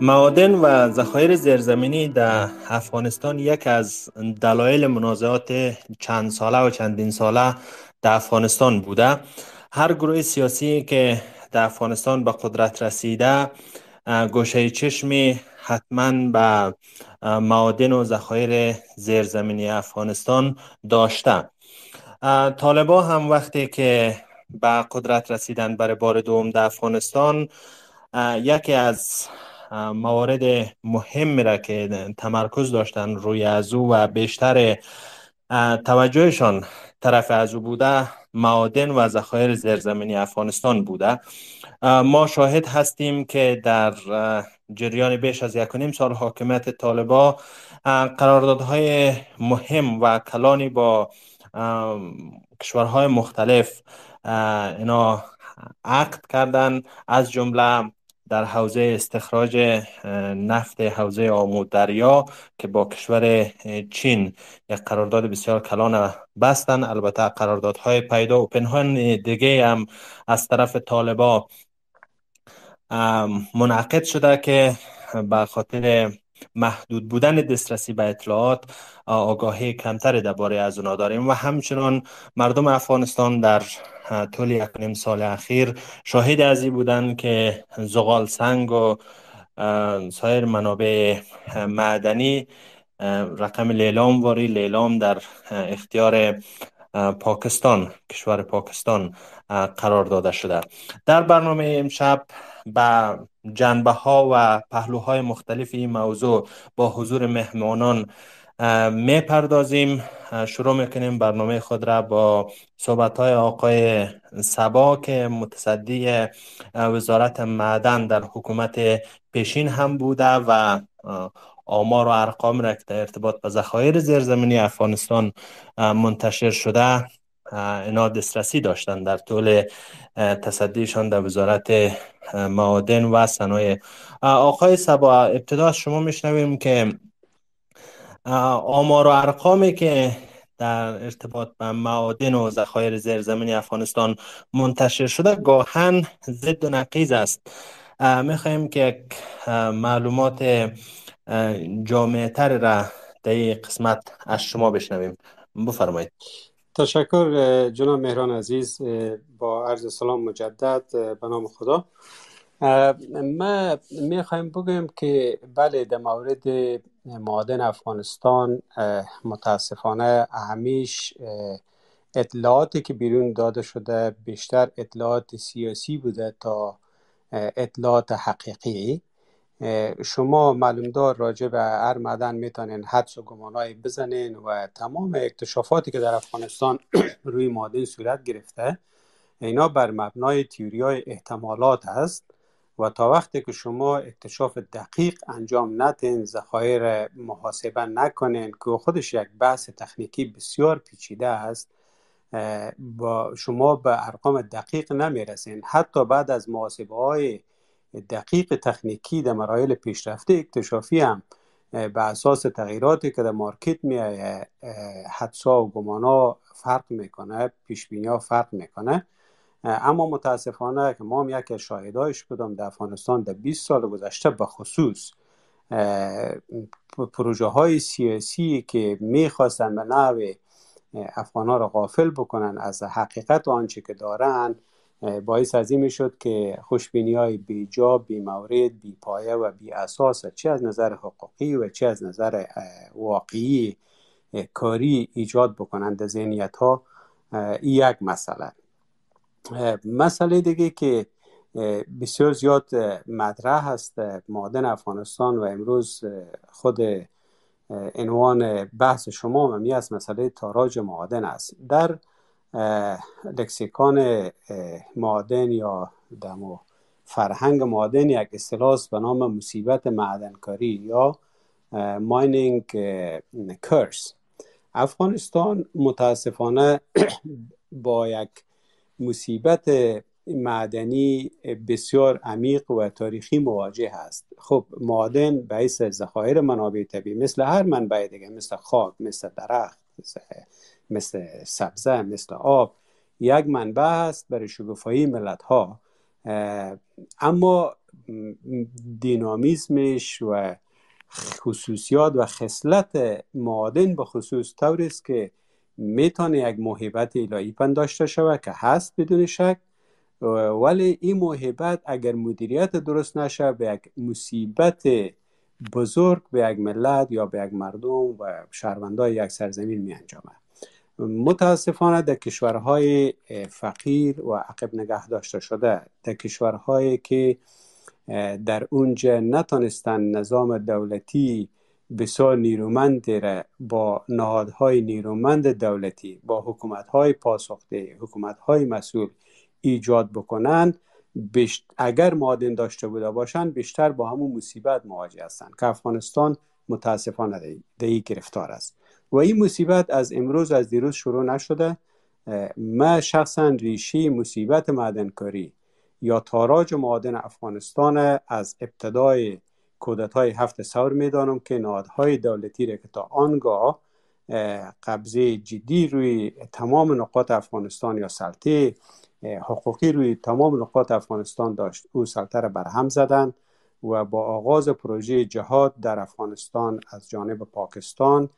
معادن و ذخایر زیرزمینی در افغانستان یک از دلایل منازعات چند ساله و چندین ساله در افغانستان بوده. هر گروه سیاسی که در افغانستان به قدرت رسیده گوشه چشمی حتما به معادن و ذخایر زیرزمینی افغانستان داشته طالبا هم وقتی که به قدرت رسیدن برای بار دوم در افغانستان یکی از موارد مهم را که تمرکز داشتن روی از او و بیشتر توجهشان طرف از او بوده معادن و ذخایر زیرزمینی افغانستان بوده. ما شاهد هستیم که در جریان بیش از یک نیم سال حاکمیت طالبا قراردادهای مهم و کلانی با کشورهای مختلف اینا عقد کردن. از جمله در حوزه استخراج نفت حوزه آمود دریا که با کشور چین یک قرارداد بسیار کلان بستن. البته قراردادهای پیدا و پنهان دیگه هم از طرف طالبا منعقد شده که به خاطر محدود بودن دسترسی به اطلاعات آگاهی کمتری درباره از اونا داریم. و همچنان مردم افغانستان در طول یک نیم سال اخیر. شاهد از این بودن که زغال سنگ و سایر منابع معدنی رقم لیلام واری لیلام در اختیار پاکستان کشور پاکستان قرار داده شده. در برنامه امشب به جنبه ها و پهلوهای مختلف این موضوع با حضور مهمانان می پردازیم شروع می‌کنیم برنامه خود را با صحبت های آقای سبا که متصدی وزارت معدن در حکومت پیشین هم بوده و آمار و ارقام را که در ارتباط به ذخایر زیرزمینی افغانستان منتشر شده اینا دسترسی داشتن در طول تصدیشان در وزارت معادن و صنایع. آقای سبا ابتدا شما میشنویم که آمار و ارقامی که در ارتباط به معادن و ذخایر زیرزمینی افغانستان منتشر شده گاهن ضد و نقیز است. می‌خواهیم که معلومات جامعه تر را در این قسمت از شما بشنویم. بفرمایید. تشکر جناب مهران عزیز با عرض سلام مجدد به نام خدا. ما می‌خوایم بگویم که بله در مورد معادن افغانستان متاسفانه همیش اطلاعاتی که بیرون داده شده بیشتر اطلاعات سیاسی بوده تا اطلاعات حقیقی. شما معلومدار راجع به هر معدن می‌تونین حدس و گمانایی بزنین و تمام اکتشافاتی که در افغانستان روی معادن صورت گرفته اینا بر مبنای تیوری های احتمالات هست. و تا وقتی که شما اکتشاف دقیق انجام ندین ذخایر محاسبه نکنین که خودش یک بحث تکنیکی بسیار پیچیده است با شما به ارقام دقیق نمی‌رسین. حتی بعد از محاسبه های دقیق تکنیکی در مراحل پیشرفته اکتشافی هم به اساس تغییراتی که در مارکت میایه حدسا و گمانا فرق می‌کنه پیش ها فرق می‌کنه. اما متاسفانه که ما هم یکی شاهدایش بودم در افغانستان در 20 سال گذشته به خصوص پروژه های سیاسی که می‌خواستن به نوع افغان ها را غافل بکنن از حقیقت آنچه که دارن باعث از این می‌شد که خوشبینی های بی جا بی مورد بی پایه و بی اساس چه از نظر حقوقی و چه از نظر واقعی کاری ایجاد بکنند ذهنیت ها یک مسئله. مسئله دیگه که بسیار زیاد مطرح هست معادن افغانستان و امروز خود عنوان بحث شما همی از مسئله تاراج معادن است. در لکسیکان معادن یا دمو فرهنگ معادن یک اصطلاح به نام مصیبت معدنکاری یا ماینینگ کرس افغانستان متاسفانه با یک مصیبت معدنی بسیار عمیق و تاریخی مواجه است خب معادن باعث ذخایر منابع طبیعی مثل هر منبع دیگه مثل خاک مثل درخت مثل سبزه مثل آب یک منبع است برای شگفایی ملت ها اما دینامیزمش و خصوصیات و خصلت معادن به خصوص طور است که می‌تونه یک محبت الهی پنداشته شود که هست بدون شک. ولی این محبت اگر مدیریت درست نشه به یک مصیبت بزرگ به یک ملت یا به یک مردم و شهروندای یک سرزمین می انجامد متاسفانه در کشورهای فقیر و عقب نگه داشته شده در کشورهایی که در اونجا نتانستن نظام دولتی بسیار نیرومند را با نهادهای نیرومند دولتی با حکومتهای پاسخده حکومتهای مسئول ایجاد بکنند اگر معادن داشته بوده باشند بیشتر با همون مصیبت مواجه هستند که افغانستان متاسفانه در گرفتار است. و این مصیبت از امروز از دیروز شروع نشده. ما شخصا ریشی مصیبت معدنکاری یا تاراج معادن افغانستان از ابتدای های هفت سور می‌دانم که نهادهای دولتی را که تا آنگاه قبضه جدی روی تمام نقاط افغانستان یا سلطه حقوقی روی تمام نقاط افغانستان داشت او سلطه را برهم زدند و با آغاز پروژه جهاد در افغانستان از جانب پاکستان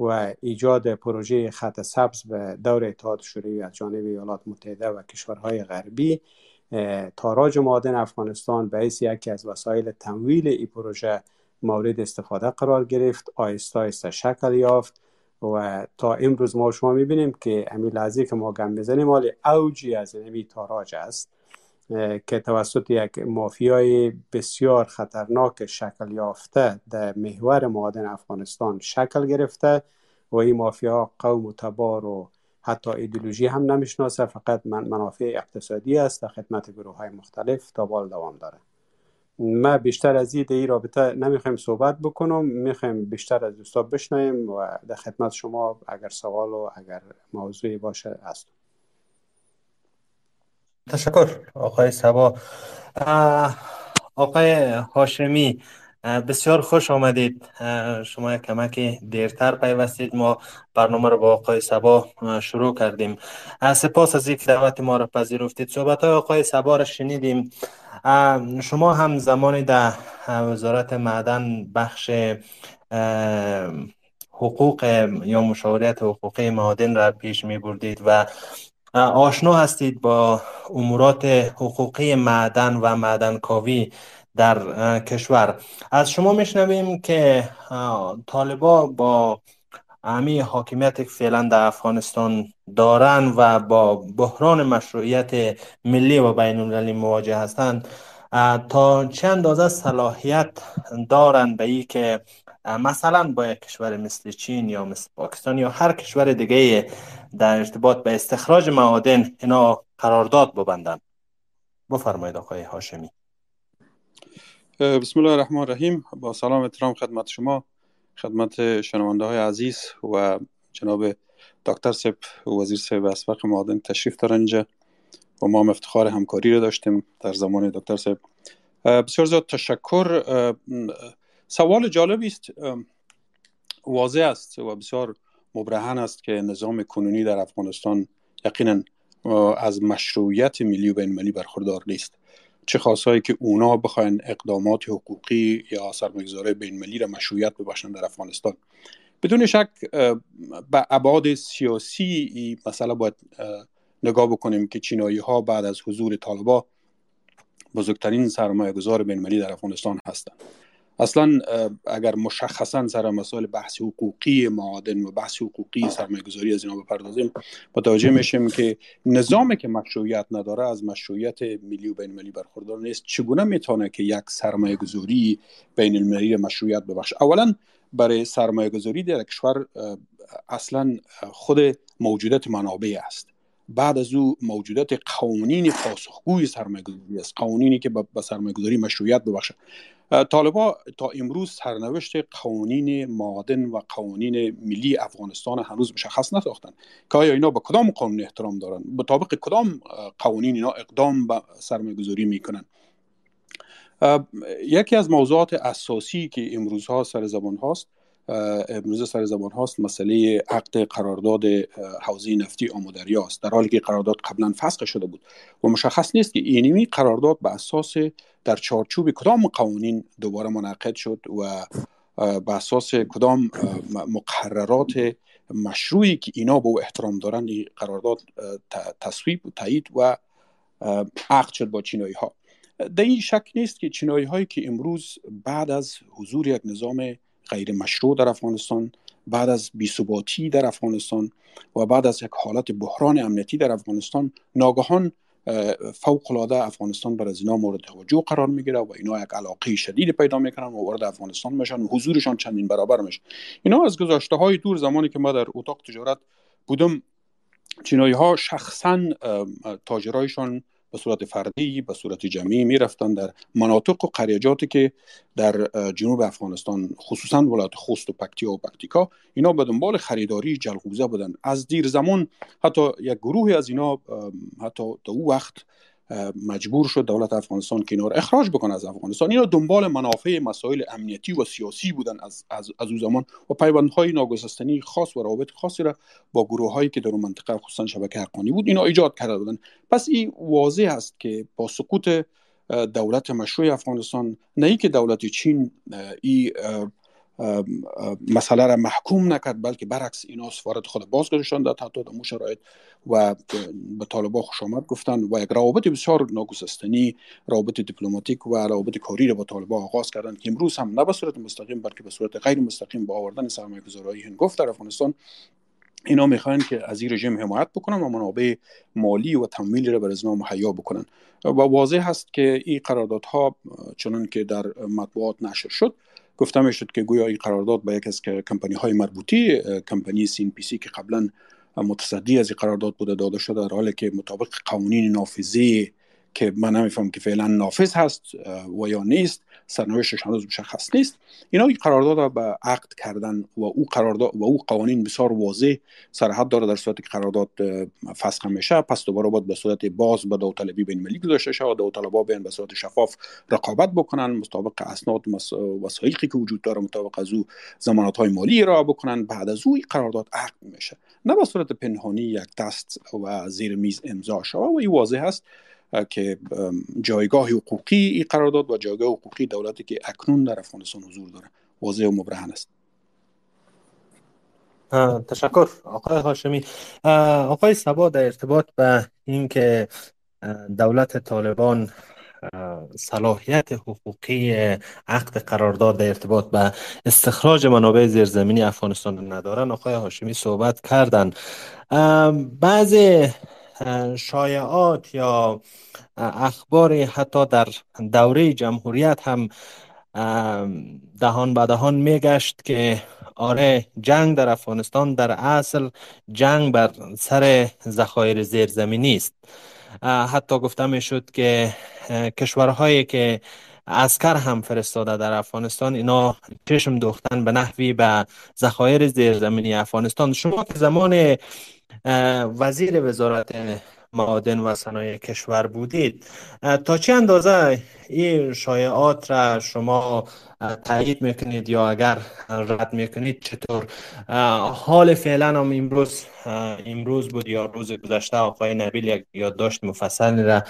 و ایجاد پروژه خط سبز به دور اتحاد شوروی از جانب ایالات متحده و کشورهای غربی تاراج معادن افغانستان به حیث یکی از وسایل تمویل این پروژه مورد استفاده قرار گرفت آیسته آیسته شکل یافت و تا امروز ما شما می‌بینیم که امی لحظه که ما گم بزنیم مال اوجی از نمی تاراج است که توسط یک مافیای بسیار خطرناک شکل یافته در محور معادن افغانستان شکل گرفته و این مافیا قوم و تبار و حتی ایدولوژی هم نمی‌شناسه فقط من منافع اقتصادی است در خدمت گروه های مختلف تا بال دوام داره. ما بیشتر از این ای رابطه نمی‌خوایم صحبت بکنم می‌خوایم بیشتر از دوستا بشنویم و در خدمت شما اگر سوال و اگر موضوعی باشه هست. تشکر آقای سبا. آقای هاشمی بسیار خوش آمدید. شما کمک دیرتر پیوستید. ما برنامه رو با آقای سبا شروع کردیم. سپاس از اینکه دعوت ما را پذیرفتید. صحبت های آقای سبا را شنیدیم. شما هم زمانی در وزارت معدن بخش حقوق یا مشاوریت حقوقی معادن را پیش می بردید و آشنا هستید با امورات حقوقی معدن و معدن کاوی در کشور. از شما میشنویم که طالبا با امی حاکمیت فعلا در افغانستان دارن و با بحران مشروعیت ملی و بین المللی مواجه هستند تا چه اندازه صلاحیت دارند به ای که مثلا با یک کشور مثل چین یا مثل پاکستان یا هر کشور دیگه در ارتباط به استخراج معادن اینا قرارداد ببندند بفرمایید آقای هاشمی. بسم الله الرحمن الرحیم. با سلام احترام خدمت شما خدمت شنونده های عزیز و جناب دکتر سب وزیر سب اسبق معادن تشریف دارن اینجا و ما هم افتخار همکاری رو داشتیم در زمان دکتر سب بسیار زیاد تشکر. سوال جالبی است واضح است و بسیار مبرهن است که نظام کنونی در افغانستان یقینا از مشروعیت ملی و بین ملی برخوردار نیست. چه خاصایی که اونا بخواین اقدامات حقوقی یا سرمایه‌گذاری بین را مشروعیت ببخشند در افغانستان. بدون شک به ابعاد سیاسی مسئله باید نگاه بکنیم که چینایی ها بعد از حضور طالبا بزرگترین سرمایه گذار بین در افغانستان هستند. اصلا اگر مشخصا سر مسائل بحث حقوقی معادن و بحث حقوقی سرمایه گذاری از اینا بپردازیم متوجه میشیم که نظامی که مشروعیت نداره از مشروعیت ملی و بین المللی برخوردار نیست. چگونه می‌تونه که یک سرمایه گذاری بین المللی مشروعیت ببخشه؟ اولا برای سرمایه گذاری در کشور اصلا خود موجودات منابع است. بعد از او موجودات قوانین پاسخگوی سرمایه گذاری است. قوانینی که به سرمایه گذاری مشروعیت ببخشه طالبا تا امروز سرنوشت قوانین معادن و قوانین ملی افغانستان هنوز مشخص نساختن که آیا اینا به کدام قانون احترام دارن مطابق کدام قوانین اینا اقدام به سرمایه گذاری می‌کنن یکی از موضوعات اساسی که امروز ها سر زبان هاست امروز سر زبان هاست مسئله عقد قرارداد حوزه نفتی آمودریا است در حالی که قرارداد قبلا فسخ شده بود و مشخص نیست که اینمی قرارداد به اساس در چارچوب کدام قوانین دوباره منعقد شد و به اساس کدام مقررات مشروعی که اینا به او احترام دارن این قرارداد تصویب و تایید و عقد شد با چینایی ها در این شک نیست که چینایی هایی که امروز بعد از حضور یک نظام غیر مشروع در افغانستان بعد از بیثباتی در افغانستان و بعد از یک حالت بحران امنیتی در افغانستان ناگهان فوق العاده افغانستان بر از اینا مورد توجه قرار می‌گیره و اینا یک علاقه شدید پیدا می‌کنن و وارد افغانستان میشن حضورشان چندین برابر میشه. اینا از گذشته های دور زمانی که ما در اتاق تجارت بودم چینایی ها شخصا تاجرایشان به صورت فردی به صورت جمعی می‌رفتن در مناطق و قریجاتی که در جنوب افغانستان خصوصا ولایت خوست و پکتیا و پکتیکا اینا به دنبال خریداری جلغوزه بودن. از دیر زمان حتی یک گروهی از اینا حتی در او وقت مجبور شد دولت افغانستان رو اخراج بکنه از افغانستان. اینا دنبال منافع مسائل امنیتی و سیاسی بودن از, از, از او زمان و پیوندهای ناگسستنی خاص و روابط خاصی را با گروه هایی که در منطقه خصوصا شبکه حقانی بود اینا ایجاد کرده بودن. پس این واضح است که با سقوط دولت مشروع افغانستان نه که دولت چین ای مسئله را محکوم نکرد بلکه برعکس اینا سفارت خود باز گذاشتن در حتی در شرایط و به طالبا خوش آمد گفتن و یک روابط بسیار ناگسستنی روابط دیپلماتیک و روابط کاری را با طالبا آغاز کردن که امروز هم نه به صورت مستقیم بلکه به صورت غیر مستقیم با آوردن سرمایه گذاری هنگفت در افغانستان اینا می‌خواین که از این رژیم حمایت بکنن و منابع مالی و تمویلی را بر از مهیا بکنن و واضح هست که این قراردادها چنان که در مطبوعات نشر شد گفته شد که گویا این قرارداد با یک از کمپانی های مربوطی کمپانی سین پی سی که قبلا متصدی از این قرارداد بوده داده شده در حالی که مطابق قوانین نافذی که من نمیفهم که فعلا نافذ هست و یا نیست سرنوشتش هنوز مشخص نیست. اینا این قرارداد را به عقد کردن و او قرارداد و او قوانین بسیار واضح صراحت داره در صورتی که قرارداد فسخ میشه. پس دوباره باید به صورت باز به داوطلبی بین المللی گذاشته و داوطلبا بیان به صورت شفاف رقابت بکنن. مطابق اسناد وسایقی که وجود داره مطابق از او ضمانت های مالی را بکنن. بعد از او قرارداد عقد میشه. نه به صورت پنهانی یک دست و زیر میز امضا شود. و این واضح است. که جایگاه حقوقی این قرارداد و جایگاه حقوقی دولتی که اکنون در افغانستان حضور داره. واضح و مبرهن است. تشکر. آقای هاشمی. آقای سبا در ارتباط به اینکه دولت طالبان صلاحیت حقوقی عقد قرارداد در ارتباط به استخراج منابع زیرزمینی افغانستان ندارن آقای هاشمی صحبت کردن. بعضی شایعات یا اخبار حتی در دوره جمهوریت هم دهان به دهان میگشت که آره جنگ در افغانستان در اصل جنگ بر سر ذخایر زیرزمینی است. حتی گفته می شد که کشورهایی که اسکر هم فرستاده در افغانستان. اینا چشم دوختن به نحوی به ذخایر زیرزمینی افغانستان. شما که زمان وزیر وزارت معادن و صنایع کشور بودید تا چه اندازه این شایعات را شما تایید می‌کنید یا اگر رد می‌کنید چطور؟ حال فعلا هم امروز امروز بود یا روز گذشته آقای نبیل یک یادداشت مفصلی را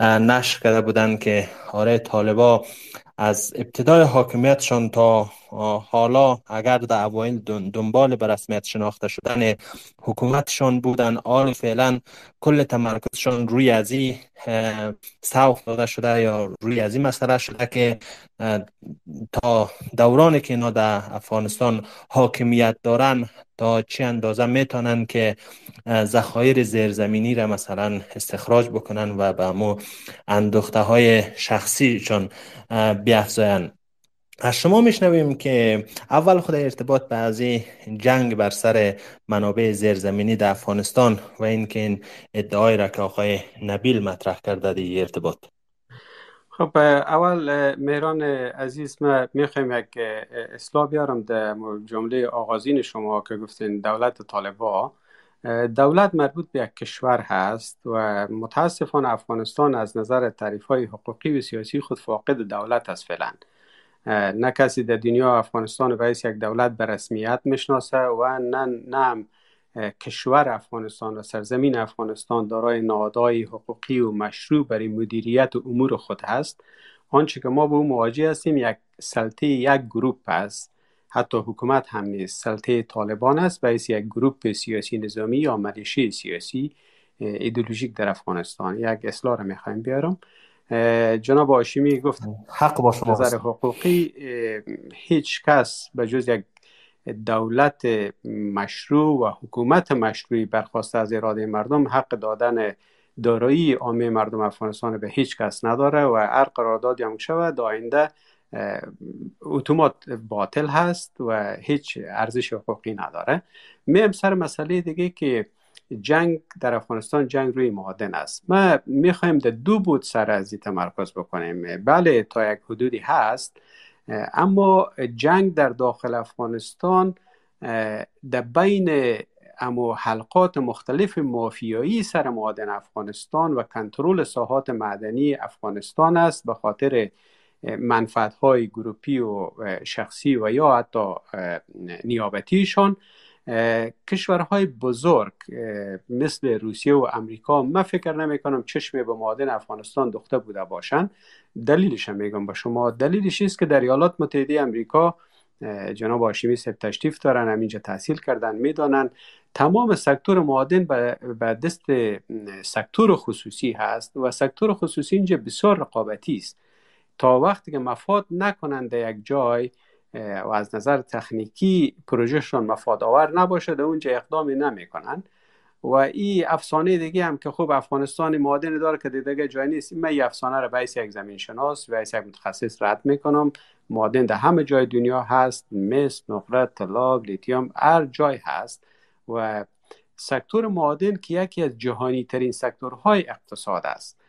نشر کرده بودند که آره طالبا از ابتدای حاکمیتشان تا حالا اگر در اوایل دنبال به رسمیت شناخته شدن حکومتشان بودن آل فعلا کل تمرکزشان روی از این سوق داده شده یا روی از این مسئله شده که تا دورانی که اینا در افغانستان حاکمیت دارن تا چه اندازه می‌تونن که ذخایر زیرزمینی را مثلا استخراج بکنن و به مو اندوخته های شخصیشان بیافزاین از شما میشنویم که اول خود ارتباط به از جنگ بر سر منابع زیرزمینی در افغانستان و اینکه این ادعای را که آقای نبیل مطرح کرده دی ارتباط. خب اول مهران عزیز ما می‌خوایم یک اصلاح بیارم در جمله آغازین شما که گفتین دولت طالبا دولت مربوط به یک کشور هست و متاسفانه افغانستان از نظر تعریف های حقوقی و سیاسی خود فاقد دولت است فعلا. نه کسی در دنیا افغانستان به یک دولت به رسمیت می‌شناسه و نه نه کشور افغانستان و سرزمین افغانستان دارای نهادهای حقوقی و مشروع برای مدیریت و امور خود هست. آنچه که ما به او مواجه هستیم یک سلطه یک گروپ است. حتی حکومت هم نیست سلطه طالبان است. و یک گروپ سیاسی نظامی یا ملیشه سیاسی ایدولوژیک در افغانستان. یک اصلاح را می‌خوایم بیارم. جناب آشیمی گفت حق با نظر حقوقی هیچ کس به جز یک دولت مشروع و حکومت مشروعی برخواسته از اراده مردم حق دادن دارایی عامه مردم افغانستان به هیچ کس نداره و هر قراردادی هم شود آینده اتومات باطل هست و هیچ ارزش حقوقی نداره. میم سر مسئله دیگه که جنگ در افغانستان جنگ روی معادن است. ما می‌خوایم در دو بود سر از تمرکز بکنیم. بله تا یک حدودی هست اما جنگ در داخل افغانستان در بین امو حلقات مختلف مافیایی سر معادن افغانستان و کنترل ساحات معدنی افغانستان است به خاطر منفعت های گروپی و شخصی و یا حتی نیابتیشان. کشورهای بزرگ مثل روسیه و امریکا من فکر نمی کنم چشم به معادن افغانستان دخته بوده باشند دلیلش هم میگم با شما. دلیلش است که در ایالات متحده امریکا جناب آشیمی سب تشریف دارن همینجا تحصیل کردن می‌دانن تمام سکتور معادن به دست سکتور خصوصی هست و سکتور خصوصی اینجا بسیار رقابتی است. تا وقتی که مفاد نکنند یک جای و از نظر تکنیکی پروژهشون مفاد آور نباشه در اونجا اقدامی نمی‌کنن. و این افسانه دیگه هم که خوب افغانستان معادن داره که دیگه جای نیست. من این افسانه رو به یک زمین شناس و یک متخصص رد می‌کنم. معادن در همه جای دنیا هست. مس نقره طلا لیتیوم هر جای هست. و سکتور معادن که یکی از جهانی ترین سکتورهای اقتصاد است.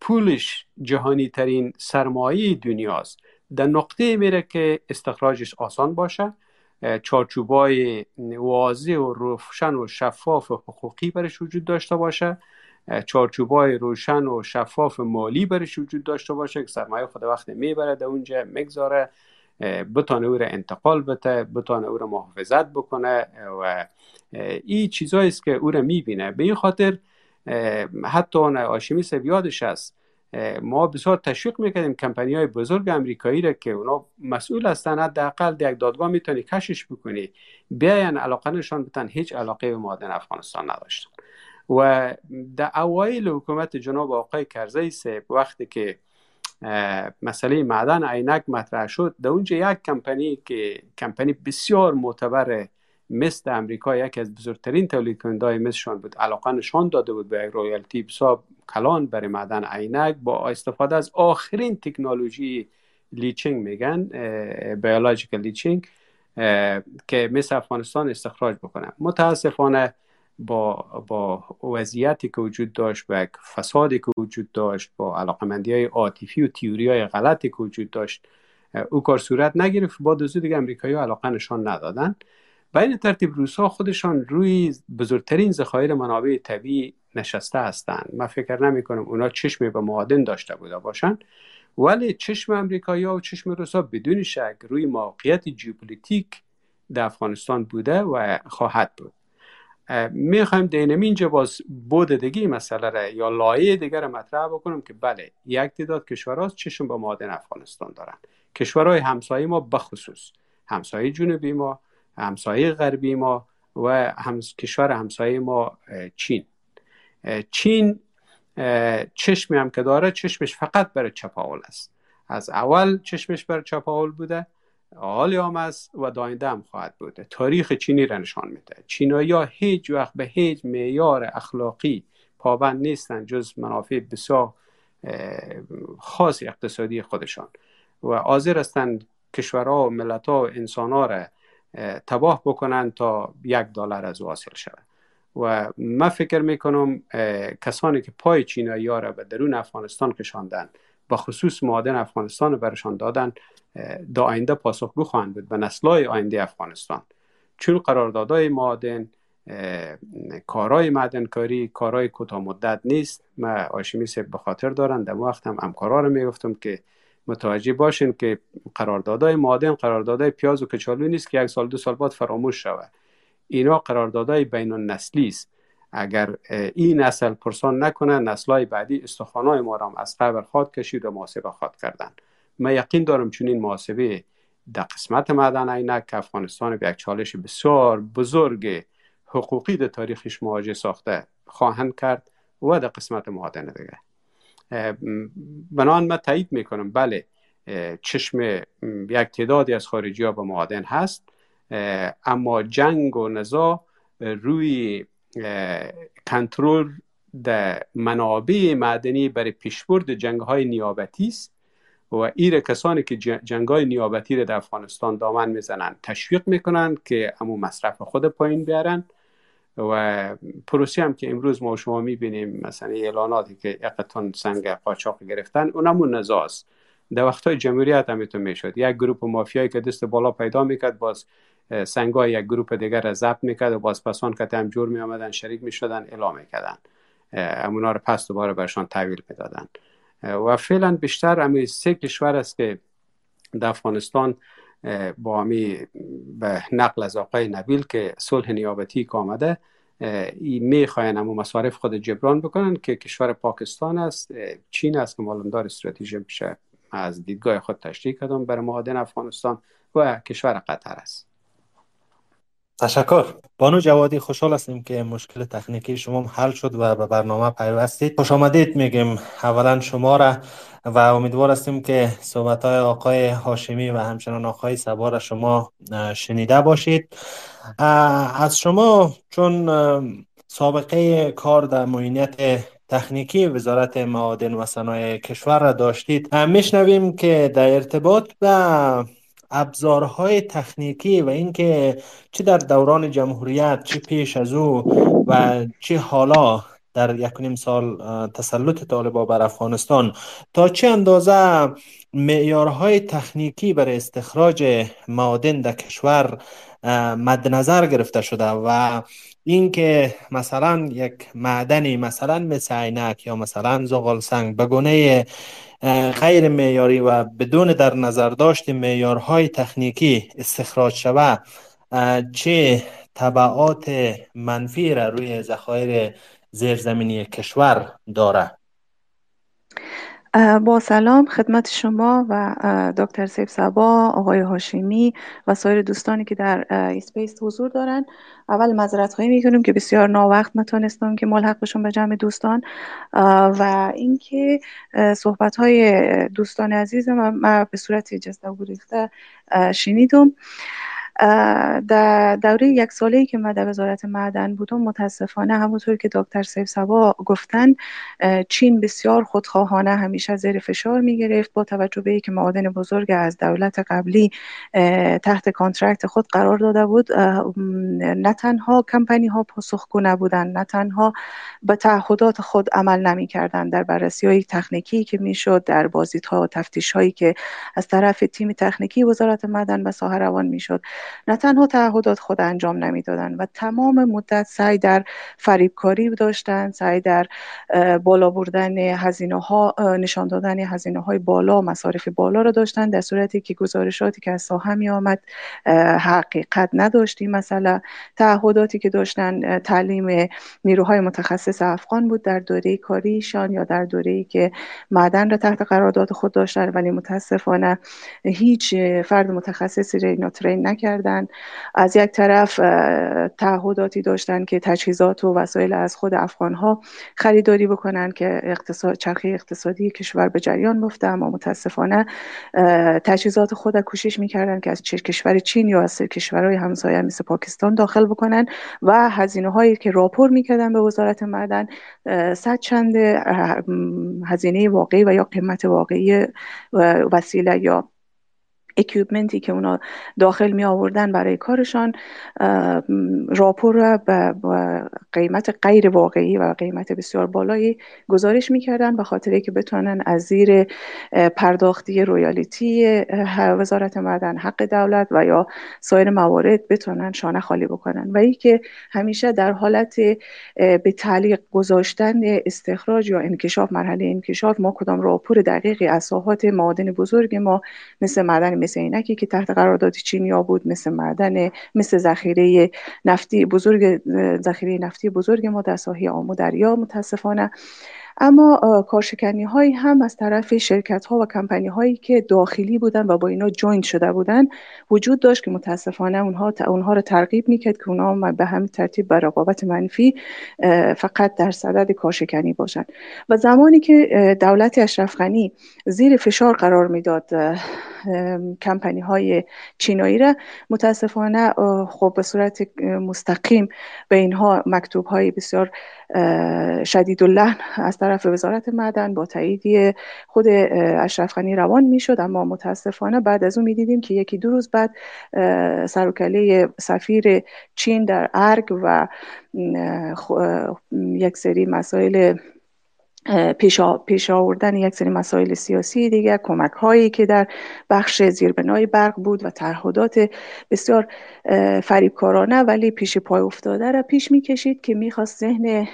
پولش جهانی ترین سرمایه دنیاست. در نقطه میره که استخراجش آسان باشه چارچوبای واضح و روشن و شفاف و حقوقی برش وجود داشته باشه چارچوبای روشن و شفاف مالی برش وجود داشته باشه که سرمایه خود وقت می‌بره در اونجا می‌گذاره بتانه او را انتقال بده بتانه او را محافظت بکنه و این چیزایی است که او را می‌بینه. به این خاطر حتی آشمی یادش است ما بسیار تشویق می‌کردیم کمپانی های بزرگ امریکایی را که اونا مسئول هستن حداقل در یک دادگاه می‌تونی کشش بکنی بیاین علاقه نشان بتن هیچ علاقه به معادن افغانستان نداشتن. و در اوایل حکومت جناب آقای کرزی سه وقتی که مسئله معدن عینک مطرح شد در اونجا یک کمپانی که کمپانی بسیار معتبر مثل امریکا یکی از بزرگترین تولید کننده مثلشان بود. علاقه نشان داده بود به royalty بسیار کلان برای معدن عینک. با استفاده از آخرین تکنولوژی leaching میگن biological leaching که مثل افغانستان استخراج بکنه. متاسفانه با با وضعیتی که وجود داشت و فسادی که وجود داشت با علاقمندی های عاطفی و تیوری های غلطی که وجود داشت او کار صورت نگرفت. با دوزو دیگه امریکایی علاقه نشان ندادن. و این ترتیب روسا خودشان روی بزرگترین ذخایر منابع طبیعی نشسته هستند. من فکر نمی کنم اونا چشم به معادن داشته بوده باشند ولی چشم امریکایی و چشم روسا بدون شک روی موقعیت جیوپولیتیک در افغانستان بوده و خواهد بود. می‌خوایم دینم اینجا باز بود دیگه مسئله را یا لایه دیگر را مطرح بکنم که بله یک تعداد کشورهاست چشم به معادن افغانستان دارن. کشورهای همسایه ما بخصوص همسایه جنوبی ما همسایه غربی ما و کشور همسایه ما چین. چین چشمی هم که داره چشمش فقط برای چپاول است. از اول چشمش برای چپاول بوده حال هم است و داینده هم خواهد بوده. تاریخ چینی را نشان میده. چینایی ها هیچ وقت به هیچ معیار اخلاقی پابند نیستند جز منافع بسیار خاص اقتصادی خودشان. و حاضر هستند کشورها و ملتها و انسانها را تباه بکنند تا یک دلار از حاصل شود. و من فکر می‌کنم کسانی که پای چینایی ها را به درون افغانستان کشاندن با خصوص معادن افغانستان رو برشان دادن دا آینده پاسخگو خواهند بود به نسلهای آینده افغانستان. چون قراردادهای معادن کارهای معدنکاری کارهای کوتاه مدت نیست. من آشمی به خاطر دارن در وقت هم همکارا رو می‌گفتم که متوجه باشین که قراردادهای معادن قراردادهای پیاز و کچالو نیست که یک سال دو سال بعد فراموش شود. اینا قراردادهای بین النسلی است. اگر این نسل پرسان نکنه نسلهای بعدی استخوانهای ما را از قبر خواد کشید و محاسبه خواد کردن. من یقین دارم چون این محاسبه در قسمت معدن عینک که افغانستان به یک چالش بسیار بزرگ حقوقی در تاریخش مواجه ساخته خواهند کرد و در قسمت معادن دیگه. بنان من تایید می‌کنم. بله چشم یک تعدادی از خارجی ها به معادن هست. اما جنگ و نزا روی کنترل در منابع معدنی برای پیشبرد جنگ های نیابتی است و ایر کسانی که جنگ های نیابتی را در افغانستان دامن می‌زنند تشویق می‌کنند که امو مصرف خود پایین بیارن. و پروسی هم که امروز ما شما می‌بینیم مثلا اعلاناتی که یقتون سنگ قاچاق گرفتن اونمون نزاست. در وقتهای جمهوریت هم می می‌شد. یک گروپ مافیایی که دست بالا پیدا می‌کرد باز سنگای یک گروپ دیگر را ضبط می‌کرد و باز پسان که هم جور می آمدن شریک می‌شدن اعلام می‌کردن. امونا رو پس دوباره برشان تحویل می‌دادن. و فعلا بیشتر امی سه کشور است که در افغانستان با امی به نقل از آقای نبیل که صلح نیابتی که آمده می‌خواین اما مصارف خود جبران بکنن که کشور پاکستان است چین است که مالندار استراتژی میشه از دیدگاه خود تشریح کردم برای معادن افغانستان و کشور قطر است. تشکر. بانو جوادی خوشحال هستیم که مشکل تکنیکی شما حل شد و به برنامه پیوستید. خوش آمدید میگیم. اولا شما را و امیدوار هستیم که صحبت های آقای هاشمی و همچنان آقای سبار شما شنیده باشید. از شما چون سابقه کار در معینیت تکنیکی وزارت معادن و صنایع کشور را داشتید میشنویم که در ارتباط به ابزارهای تکنیکی و اینکه چه در دوران جمهوریت چه پیش از او و چه حالا در یک نیم سال تسلط طالبا بر افغانستان. تا چه اندازه معیارهای تکنیکی برای استخراج معادن در کشور مد نظر گرفته شده و اینکه مثلا یک معدنی مثلا مثل عینک یا مثلا زغال سنگ به گونه غیر معیاری و بدون در نظر داشت معیارهای تکنیکی استخراج شود. چه طبعات منفی را روی ذخایر زیرزمینی کشور داره با سلام خدمت شما و دکتر سیب سبا آقای هاشمی و سایر دوستانی که در اسپیس حضور دارن. اول مذارت خواهی می‌کنیم که بسیار ناوقت نتونستم که ملحق بشم به جمع دوستان. و اینکه صحبت های دوستان عزیزم من به صورت جسته و شنیدم. در دوره یک ساله که من در وزارت معدن بودم متاسفانه همونطور که دکتر سیف سبا گفتن چین بسیار خودخواهانه همیشه زیر فشار می گرفت با توجه به که معادن بزرگ از دولت قبلی تحت contract خود قرار داده بود نه تنها کمپانی ها پاسخگو نبودن نه تنها به تعهدات خود عمل نمی کردن در بررسی های تکنیکی که می‌شد در بازدید ها و تفتیش هایی که از طرف تیم تکنیکی وزارت معدن به ساحه روان می‌شد. نه تنها تعهدات خود انجام نمی‌دادند و تمام مدت سعی در فریبکاری داشتند سعی در بالا بردن هزینه ها نشان دادن هزینه های بالا مصارف بالا را داشتند در صورتی که گزارشاتی که از ساحه می آمد حقیقت نداشتیم مثلا تعهداتی که داشتن تعلیم نیروهای متخصص افغان بود در دوره کاریشان یا در دوره ای که معدن را تحت قرارداد خود داشتن ولی متاسفانه هیچ فرد متخصصی را اینا ترین نکرد. از یک طرف تعهداتی داشتن که تجهیزات و وسایل از خود افغان ها خریداری بکنن که اقتصاد چرخه اقتصادی کشور به جریان بفته اما متاسفانه تجهیزات خود کوشش می‌کردن که از کشور چین یا از کشورهای همسایه مثل پاکستان داخل بکنن و هزینه هایی که راپور می‌کردن به وزارت معدن صد چند هزینه واقعی و یا قیمت واقعی وسیله یا equipment ی که اونا داخل می آوردن برای کارشان راپور را به قیمت غیر واقعی و قیمت بسیار بالایی گزارش می‌کردن به خاطر که بتونن از زیر پرداختی royalty وزارت معدن حق دولت و یا سایر موارد بتونن شانه خالی بکنن. و ای که همیشه در حالت به تعلیق گذاشتن استخراج یا انکشاف مرحله انکشاف ما کدام راپور دقیقی از ساحات معادن بزرگ ما مثل معدن مس عینکی که تحت قرارداد چینیا بود مثل معدن مثل ذخیره نفتی بزرگ ذخیره نفتی بزرگ ما در ساحه آمو دریا متاسفانه. اما کارشکنی هایی هم از طرف شرکت ها و کمپانی هایی که داخلی بودن و با اینا join شده بودن وجود داشت که متاسفانه اونها اونها رو ترغیب می‌کرد که اونها به همین ترتیب بر رقابت منفی فقط در صدد کارشکنی باشند و زمانی که دولت اشرف زیر فشار قرار می‌داد کمپانی های چینایی را متاسفانه خب به صورت مستقیم به اینها مکتوب های بسیار شدید اللحن از طرف وزارت معدن با تایید خود اشرف غنی روان می‌شد. اما متاسفانه بعد از اون می‌دیدیم که یکی دو روز بعد سرکله سفیر چین در ارگ و یک سری مسائل پیش, آوردن یک سری مسائل سیاسی دیگه کمک هایی که در بخش زیربنای برق بود و تعهدات بسیار فریبکارانه ولی پیش پای افتاده را پیش می‌کشید که می‌خواست ذهن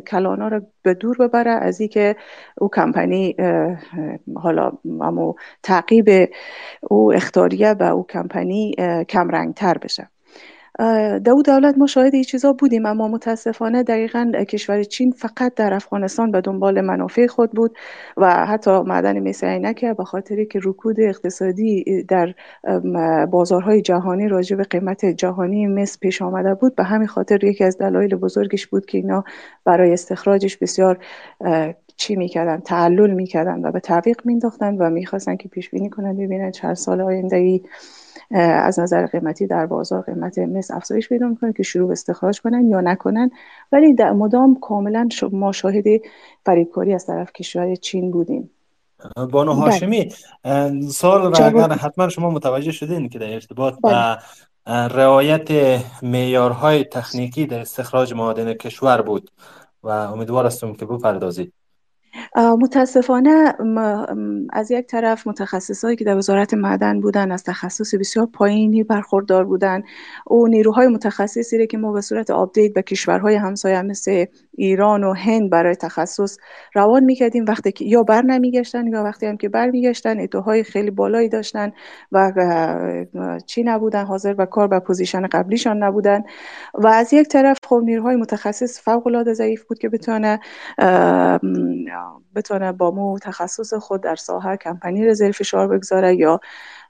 کلانا را به دور ببره. از اینکه او کمپانی حالا اما تعقیب او اختاریه و او کمپانی کمرنگتر بشه. دو دولت ما شاهد این چیزا بودیم اما متاسفانه دقیقا کشور چین فقط در افغانستان به دنبال منافع خود بود و حتی معدن مثل عینک به خاطری که رکود اقتصادی در بازارهای جهانی راجع به قیمت جهانی مس پیش آمده بود. به همین خاطر یکی از دلایل بزرگش بود که اینا برای استخراجش بسیار چی می‌کردن تعلل می‌کردن و به تعویق مینداختن و می‌خواستن که پیش بینی کنن. ببینن چند سال آینده ای از نظر قیمتی در بازار قیمت مس افزایش پیدا می‌کنه که شروع به استخراج کنن یا نکنن ولی در مدام کاملا ما شاهد فریبکاری از طرف کشور چین بودیم بانو بله. هاشمی سال را اگر حتما شما متوجه شدین که در ارتباط با بله. رعایت معیارهای تکنیکی در استخراج معادن کشور بود و امیدوار هستم که بپردازید متاسفانه از یک طرف متخصصایی که در وزارت معدن بودن از تخصص بسیار پایینی برخوردار بودن او نیروهای متخصصی که ما به صورت آپدیت به کشورهای همسایه مثل ایران و هند برای تخصص روان می‌کردیم. وقتی که یا بر نمیگشتن یا وقتی هم که بر میگشتن اتوهای خیلی بالایی داشتن و چی نبودن حاضر و کار به position قبلیشان نبودن. و از یک طرف خب نیروهای متخصص فوق العاده ضعیف بود که بتونه بتونه با همو تخصص خود در ساحه کمپانی ره زیر فشار بگذاره یا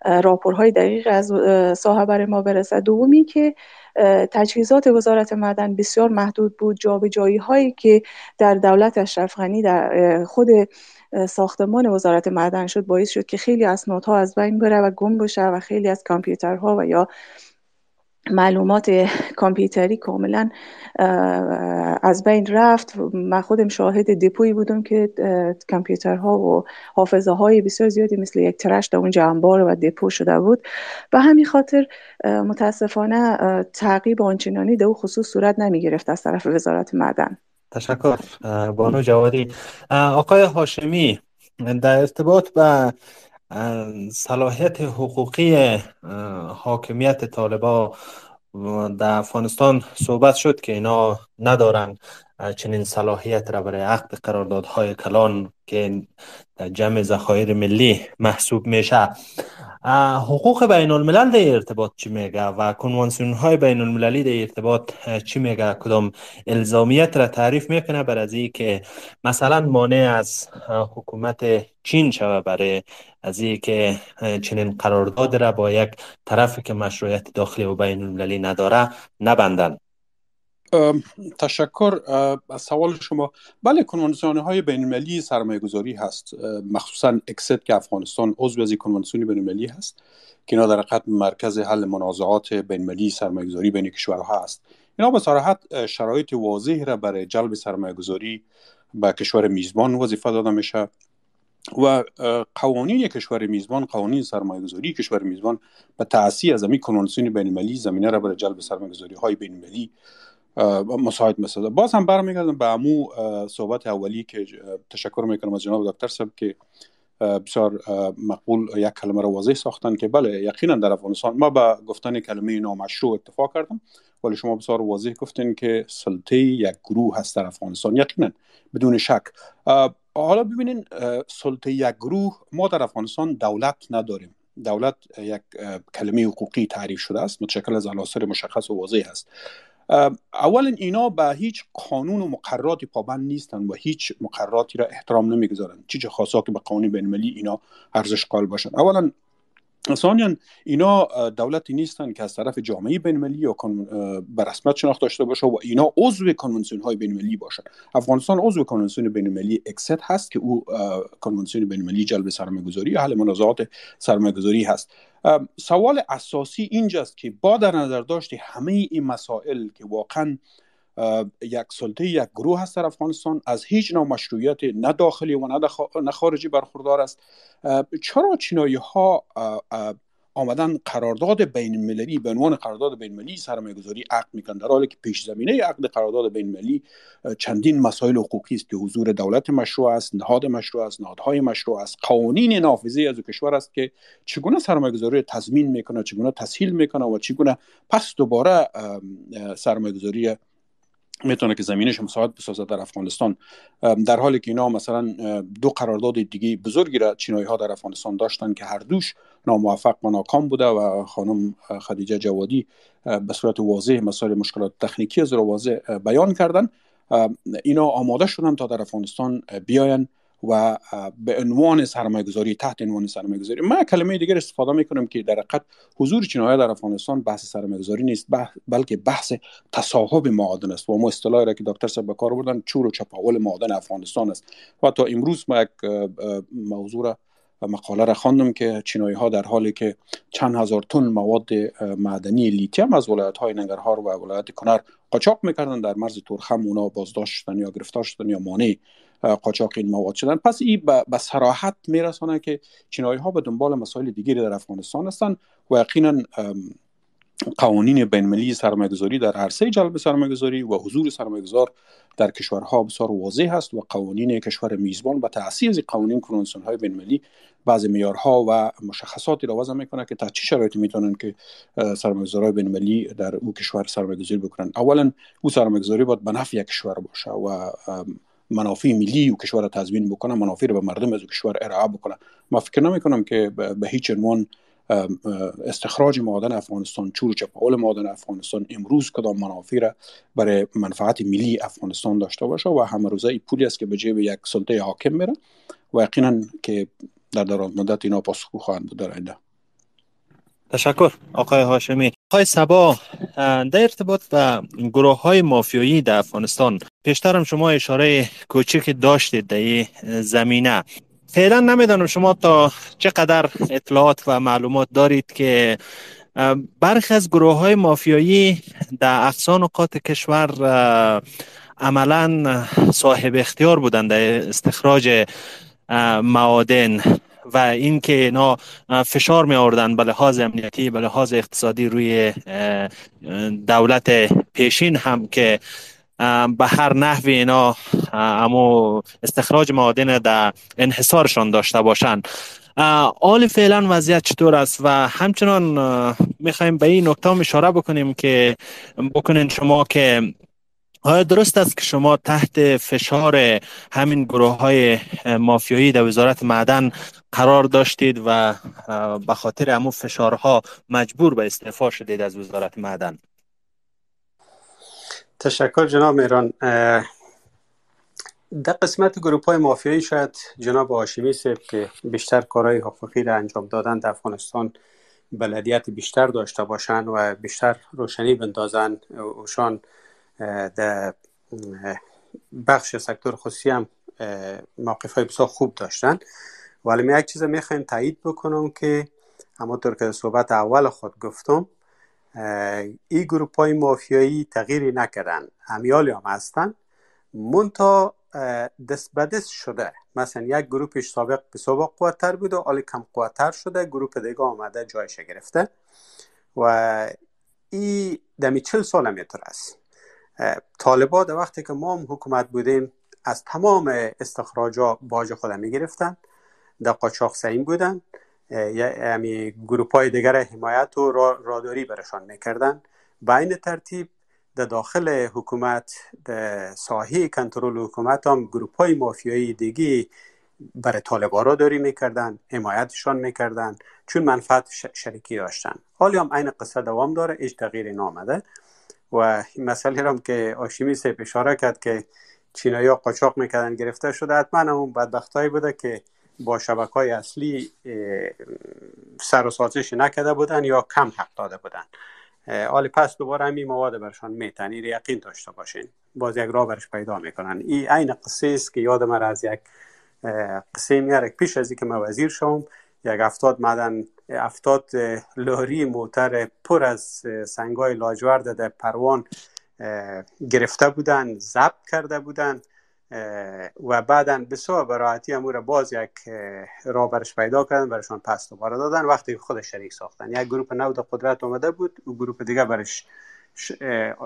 راپورهای دقیق از ساحه برای ما برسه. دومی که تجهیزات وزارت معدن بسیار محدود بود. جابجایی هایی که در دولت اشرف غنی در خود ساختمان وزارت معدن شد باعث شد که خیلی اسنادها از بین بره و گم بشه و خیلی از کامپیوترها و یا معلومات کامپیوتری کاملا از بین رفت. من خودم شاهد دپویی بودم که کامپیوترها و حافظه های بسیار زیادی مثل یک ترش در اونجا انبار و دپو شده بود. به همین خاطر متاسفانه تعقیب آنچنانی در او خصوص صورت نمی گرفت از طرف وزارت معدن. تشکر بانو جوادی. آقای هاشمی در ارتباط به صلاحیت حقوقی حاکمیت طالبا در افغانستان صحبت شد که اینا ندارن. چنین صلاحیت را برای عقد قراردادهای کلان که در جمع ذخایر ملی محسوب میشه. حقوق بین الملل در ارتباط چی میگه و کنوانسیون های بین المللی در ارتباط چی میگه؟ کدام الزامیت را تعریف می‌کنه بر از که مثلا مانع از حکومت چین شوه برای از که چنین قرارداد را با یک طرفی که مشروعیت داخلی و بین المللی نداره نبندن تشکر از سوال شما. بله کنوانسیون های بین المللی سرمایه گذاری هست مخصوصا اکست که افغانستان عضو از کنوانسیون بین المللی هست که اینا در حقیقت مرکز حل منازعات بین المللی سرمایه گذاری بین کشورها هست. اینا به صراحت شرایط واضح را برای جلب سرمایه گذاری به کشور میزبان وظیفه داده میشه و قوانین کشور میزبان قوانین سرمایه گذاری کشور میزبان به تأثیر از امی کنوانسیون بین المللی زمینه را برای جلب سرمایه گذاری های بین المللی مساعد مثلا. باز هم برمیگردم به امو صحبت اولی که تشکر می‌کنم از جناب دکتر صاحب که بسیار مقبول یک کلمه را واضح ساختن که بله یقینا در افغانستان ما به گفتن کلمه نامشروع اتفاق کردم ولی شما بسیار واضح گفتین که سلطه یک گروه هست در افغانستان یقینا بدون شک. حالا ببینین سلطه یک گروه ما در افغانستان دولت نداریم. دولت یک کلمه حقوقی تعریف شده است متشکل از عناصر مشخص و واضح است. اولا اینا به هیچ قانون و مقرراتی پابند نیستن و هیچ مقرراتی را احترام نمی‌گذارن. چیز خاصا که به قانون بین اینا ارزش قائل باشن. اولا ثانیا اینا دولتی نیستن که از طرف جامعه بین المللی یا به رسمیت شناخته داشته باشه و اینا عضو کنونسیون های بین المللی باشن. افغانستان عضو کنونسیون بین المللی اکست هست که او کنونسیون بین المللی جلب سرمایه‌گذاری حل منازعات سرمایه‌گذاری هست. سوال اساسی اینجاست که با در نظر داشت همه این مسائل که واقعا یک سلطه یک گروه هست در افغانستان از هیچ نوع مشروعیت نه داخلی و نه خارجی برخوردار است. چرا چینایی ها آمدن قرارداد بین المللی به عنوان قرارداد بین المللی سرمایه گذاری عقد می‌کنن در حالی که پیش زمینه عقد قرارداد بین المللی چندین مسائل حقوقی است که حضور دولت مشروع است نهاد مشروع است نهادهای مشروع است. قوانین نافذه از کشور است که چگونه سرمایه گذاری تضمین می‌کنه چگونه تسهیل می‌کنه و چگونه پس دوباره سرمایه گذاری می‌تونه که زمینش مساعد بسازه در افغانستان. در حالی که اینا مثلا دو قرارداد دیگه بزرگی را چینایی ها در افغانستان داشتن که هر دوش ناموفق و ناکام بوده و خانم خدیجه جوادی به صورت واضح مسائل مشکلات تکنیکی از را واضح بیان کردن. اینا آماده شدن تا در افغانستان بیاین. و به عنوان سرمایه گذاری تحت عنوان سرمایه گذاری من کلمه دیگر استفاده می‌کنم که در حقیقت حضور چینایه در افغانستان بحث سرمایه گذاری نیست بلکه بحث تصاحب معادن است. و ما اصطلاحی را که دکتر صاحب به کار بردن چور و چپاول معادن افغانستان است. و تا امروز ما یک موضوع را مقاله را خواندم که چینایی ها در حالی که چند هزار تن مواد معدنی لیتیم از ولایت های ننگرهار و ولایت کنر قاچاق می‌کردن در مرز تورخم اونا بازداشت شدن یا گرفتار شدن یا مانع قاچاق این مواد شدن. پس این به سراحت میرسانه که چینایی ها به دنبال مسائل دیگری در افغانستان هستند و یقینا قوانین بین المللی سرمایه‌گذاری در عرصه جلب سرمایه‌گذاری و حضور سرمایه‌گذار در کشورها بسیار واضح است و قوانین کشور میزبان به از قوانین کنوانسیون های بین المللی بعض معیارها و مشخصاتی را وضع می‌کنه که تا چه شرایطی می‌تونن که سرمایه‌گذارای بین المللی در او کشور سرمایه‌گذاری بکنن. اولا او سرمایه‌گذاری باید به نفع یک کشور باشه و منافع ملی و کشور را تضمین بکنه منافع رو به مردم از کشور ارائه بکنه ما فکر نمی کنم که به هیچ عنوان استخراج معادن افغانستان چور چپاول معادن افغانستان امروز کدام منافع را برای منفعت ملی افغانستان داشته باشه و همه روزه ای پولی است که به جیب یک سلطه حاکم میره و یقینا که در دراز مدت اینا پاسخگو خواهند بود در آینده. تشکر. آقای هاشمی. آقای سبا در ارتباط به گروه های مافیایی در افغانستان پیشترم شما اشاره کوچک داشتید در این زمینه. فعلا نمی‌دانم شما تا چقدر اطلاعات و معلومات دارید که برخی از گروه های مافیایی در اقصان نقاط کشور عملا صاحب اختیار بودند در استخراج معادن. و اینکه اینا فشار می آوردن به لحاظ امنیتی به لحاظ اقتصادی روی دولت پیشین هم که به هر نحوی اینا امو استخراج معادن در انحصارشان داشته باشند آل فعلا وضعیت چطور است؟ و همچنان می‌خوایم به این نکته اشاره بکنیم که بکنین شما که آیا درست است که شما تحت فشار همین گروه های مافیایی در وزارت معدن قرار داشتید و به خاطر همون فشارها مجبور به استعفا شدید از وزارت معدن؟ تشکر جناب میران در قسمت گروپ های مافیایی شاید جناب آشمی سب که بیشتر کارهای حقوقی را انجام دادن در افغانستان بلدیت بیشتر داشته باشند و بیشتر روشنی بندازن اوشان در بخش سکتور خصوصی هم موقف های بسیار خوب داشتن. ولی می یک چیز می‌خوایم تایید بکنم که همونطور که صحبت اول خود گفتم این گروپ های مافیایی تغییری نکردن. همیالی هم هستن. منتها دست به دست شده. مثلا یک گروپش سابق سابق قوتتر بود و حالی کم قوتتر شده. گروپ دیگه آمده جایش گرفته. و ای دمی چل سال میتر است. طالبا در وقتی که ما هم حکومت بودیم از تمام استخراجا باج خود می گرفتن در قاچاق سعیم بودن یعنی گروپ های دیگر حمایت و راداری برشان می‌کردن. به این ترتیب در داخل حکومت در ساحه کنترل حکومت هم گروپ های مافیایی دیگی برای طالبا را داری می‌کردن حمایتشان می‌کردن چون منفعت شریکی داشتن. حالی هم این قصه دوام داره هیچ تغییری نامده. و مسئله هم که آشیمی سه اشاره کرد که چینایی ها قاچاق می‌کردن گرفته شده حتما همون بدبختایی بوده که با شبکه های اصلی سر و سازش نکده بودن یا کم حق داده بودن. حالی پس دوباره همین مواد برشان میتن. این یقین داشته باشین. باز یک راه برش پیدا می‌کنن. این عین قصه است که یاد من از یک قصه میاره. پیش از اینکه من وزیر شوم یک افتاد مدن افتاد لاری موتر پر از سنگای لاجورد در پروان گرفته بودن ضبط کرده بودن و بعدا بسیار براحتی امور باز یک راه برش پیدا کردن برشان پس دوباره دادن. وقتی خود شریک ساختن. یک گروپ نو قدرت آمده بود. و گروپ دیگه برش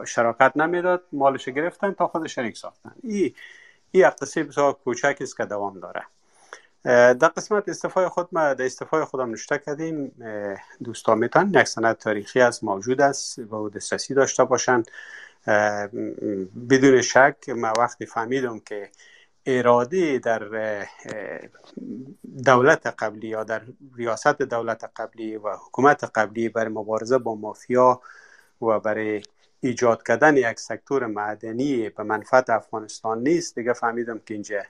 شراکت نمی‌داد. مالش گرفتن تا خود شریک ساختن. این ای قصه بسیار کوچک است که دوام داره. در قسمت استفای خود ما در استفای خودم نشته کردیم دوستان میتون یک سند تاریخی از موجود است و دسترسی داشته باشند. بدون شک ما وقتی فهمیدم که اراده در دولت قبلی یا در ریاست دولت قبلی و حکومت قبلی برای مبارزه با مافیا و برای ایجاد کردن یک سکتور معدنی به منفعت افغانستان نیست. دیگه فهمیدم که اینجا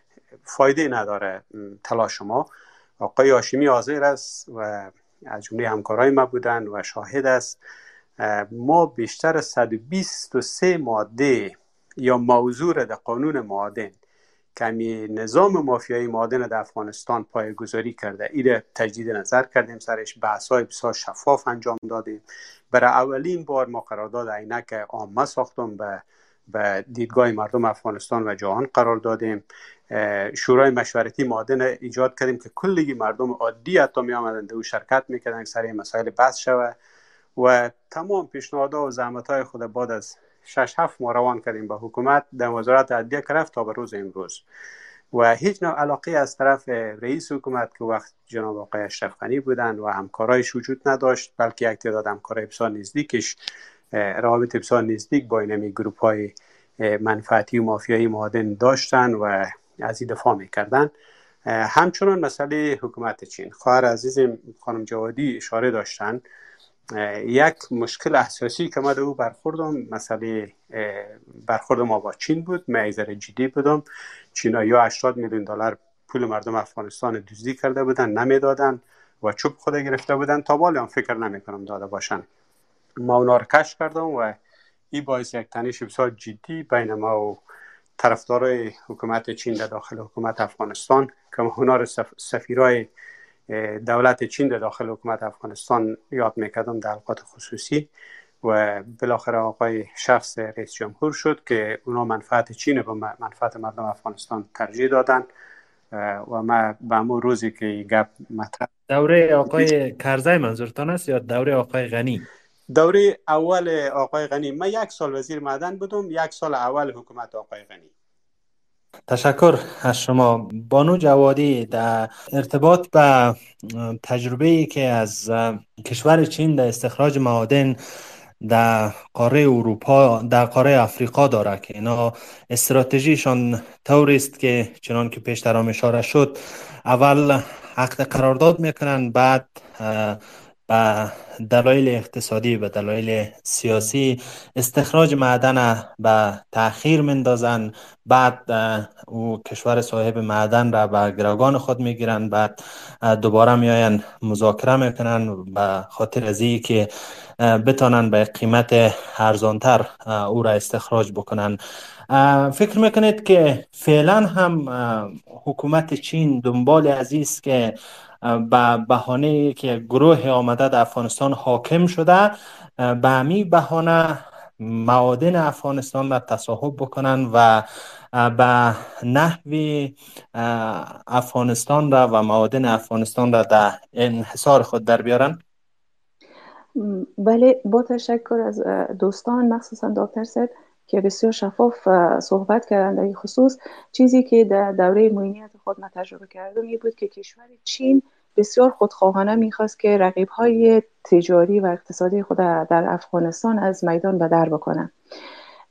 فایده نداره تلاش ما. آقای هاشمی حاضر است و از جمله همکارای ما بودن و شاهد است. ما بیشتر 123 ماده یا موضوع در قانون معادن کمی نظام مافیایی معادن در افغانستان پایگذاری کرده. ایره تجدید نظر کردیم سرش بحث های بسیار شفاف انجام دادیم. برای اولین بار ما قرارداد عینک عامه ساختم به به دیدگاه مردم افغانستان و جهان قرار دادیم. شورای مشورتی معادن ایجاد کردیم که کلی مردم عادی حتی می آمدند او شرکت می‌کردن سر مسائل بحث شود. و تمام پیشنهادها و زحمت های خود بعد از شش هفت ما روان کردیم به حکومت. در وزارت عدلیه کرفت تا به روز امروز. و هیچ نوع علاقه از طرف رئیس حکومت که وقت جناب آقای اشرف غنی بودن و همکارایش وجود نداشت بلکه یک تعداد همکارای بسیار نزدیکش روابط بسیار نزدیک با این گروپ های منفعتی و مافیایی معادن داشتن و از این دفاع می‌کردن. همچنان مسئله حکومت چین. خواهر عزیزم خانم جوادی اشاره داشتن. یک مشکل اساسی که ما او برخوردم مسئله برخورد ما با چین بود. معیزر جدی بودم. چینا یا 80 میلیون دلار پول مردم افغانستان دزدی کرده بودن نمی‌دادن و چوب خود گرفته بودن. تا بالی هم فکر نمی کنم داده باشن. ما اونا رو کش کردم و این باعث یک تنش بسیار جدی بین ما و طرفدارای حکومت چین در داخل حکومت افغانستان که اونا رو سفیرای دولت چین در داخل حکومت افغانستان یاد می‌کردم در حلقات خصوصی و بالاخره آقای شخص رئیس جمهور شد که اونا منفعت چین به منفعت مردم افغانستان ترجیح دادن. و ما به امو روزی که گپ مطرح دوره آقای کرزی منظورتان است یا دوره آقای غنی؟ دوره اول آقای غنی. من یک سال وزیر معدن بودم یک سال اول حکومت آقای غنی. تشکر از شما. بانو جوادی در ارتباط به تجربه ای که از کشور چین در استخراج معادن در قاره اروپا در قاره افریقا داره که اینا استراتژیشان طوری است که چنان که پیشتر اشاره شد اول عقد قرارداد می‌کنن بعد به دلایل اقتصادی و دلایل سیاسی استخراج معدن به تاخیر مندازن بعد او کشور صاحب معدن را به گروگان خود می‌گیرن بعد دوباره میاین مذاکره می‌کنن به خاطر از که بتانن به قیمت ارزانتر او را استخراج بکنن فکر می‌کنید که فعلا هم حکومت چین دنبال عزیز که به بهانه که گروه آمده در افغانستان حاکم شده به همی بهانه معادن افغانستان را تصاحب بکنن و به نحوی افغانستان را و معادن افغانستان را در انحصار خود در بیارن؟ بله با تشکر از دوستان مخصوصا دکتر سید که بسیار شفاف صحبت کردن در خصوص چیزی که در دوره موینیت خود ما تجربه کردم این بود که کشور چین بسیار خودخواهانه می‌خواست که رقیب های تجاری و اقتصادی خود در افغانستان از میدان به در بکنن.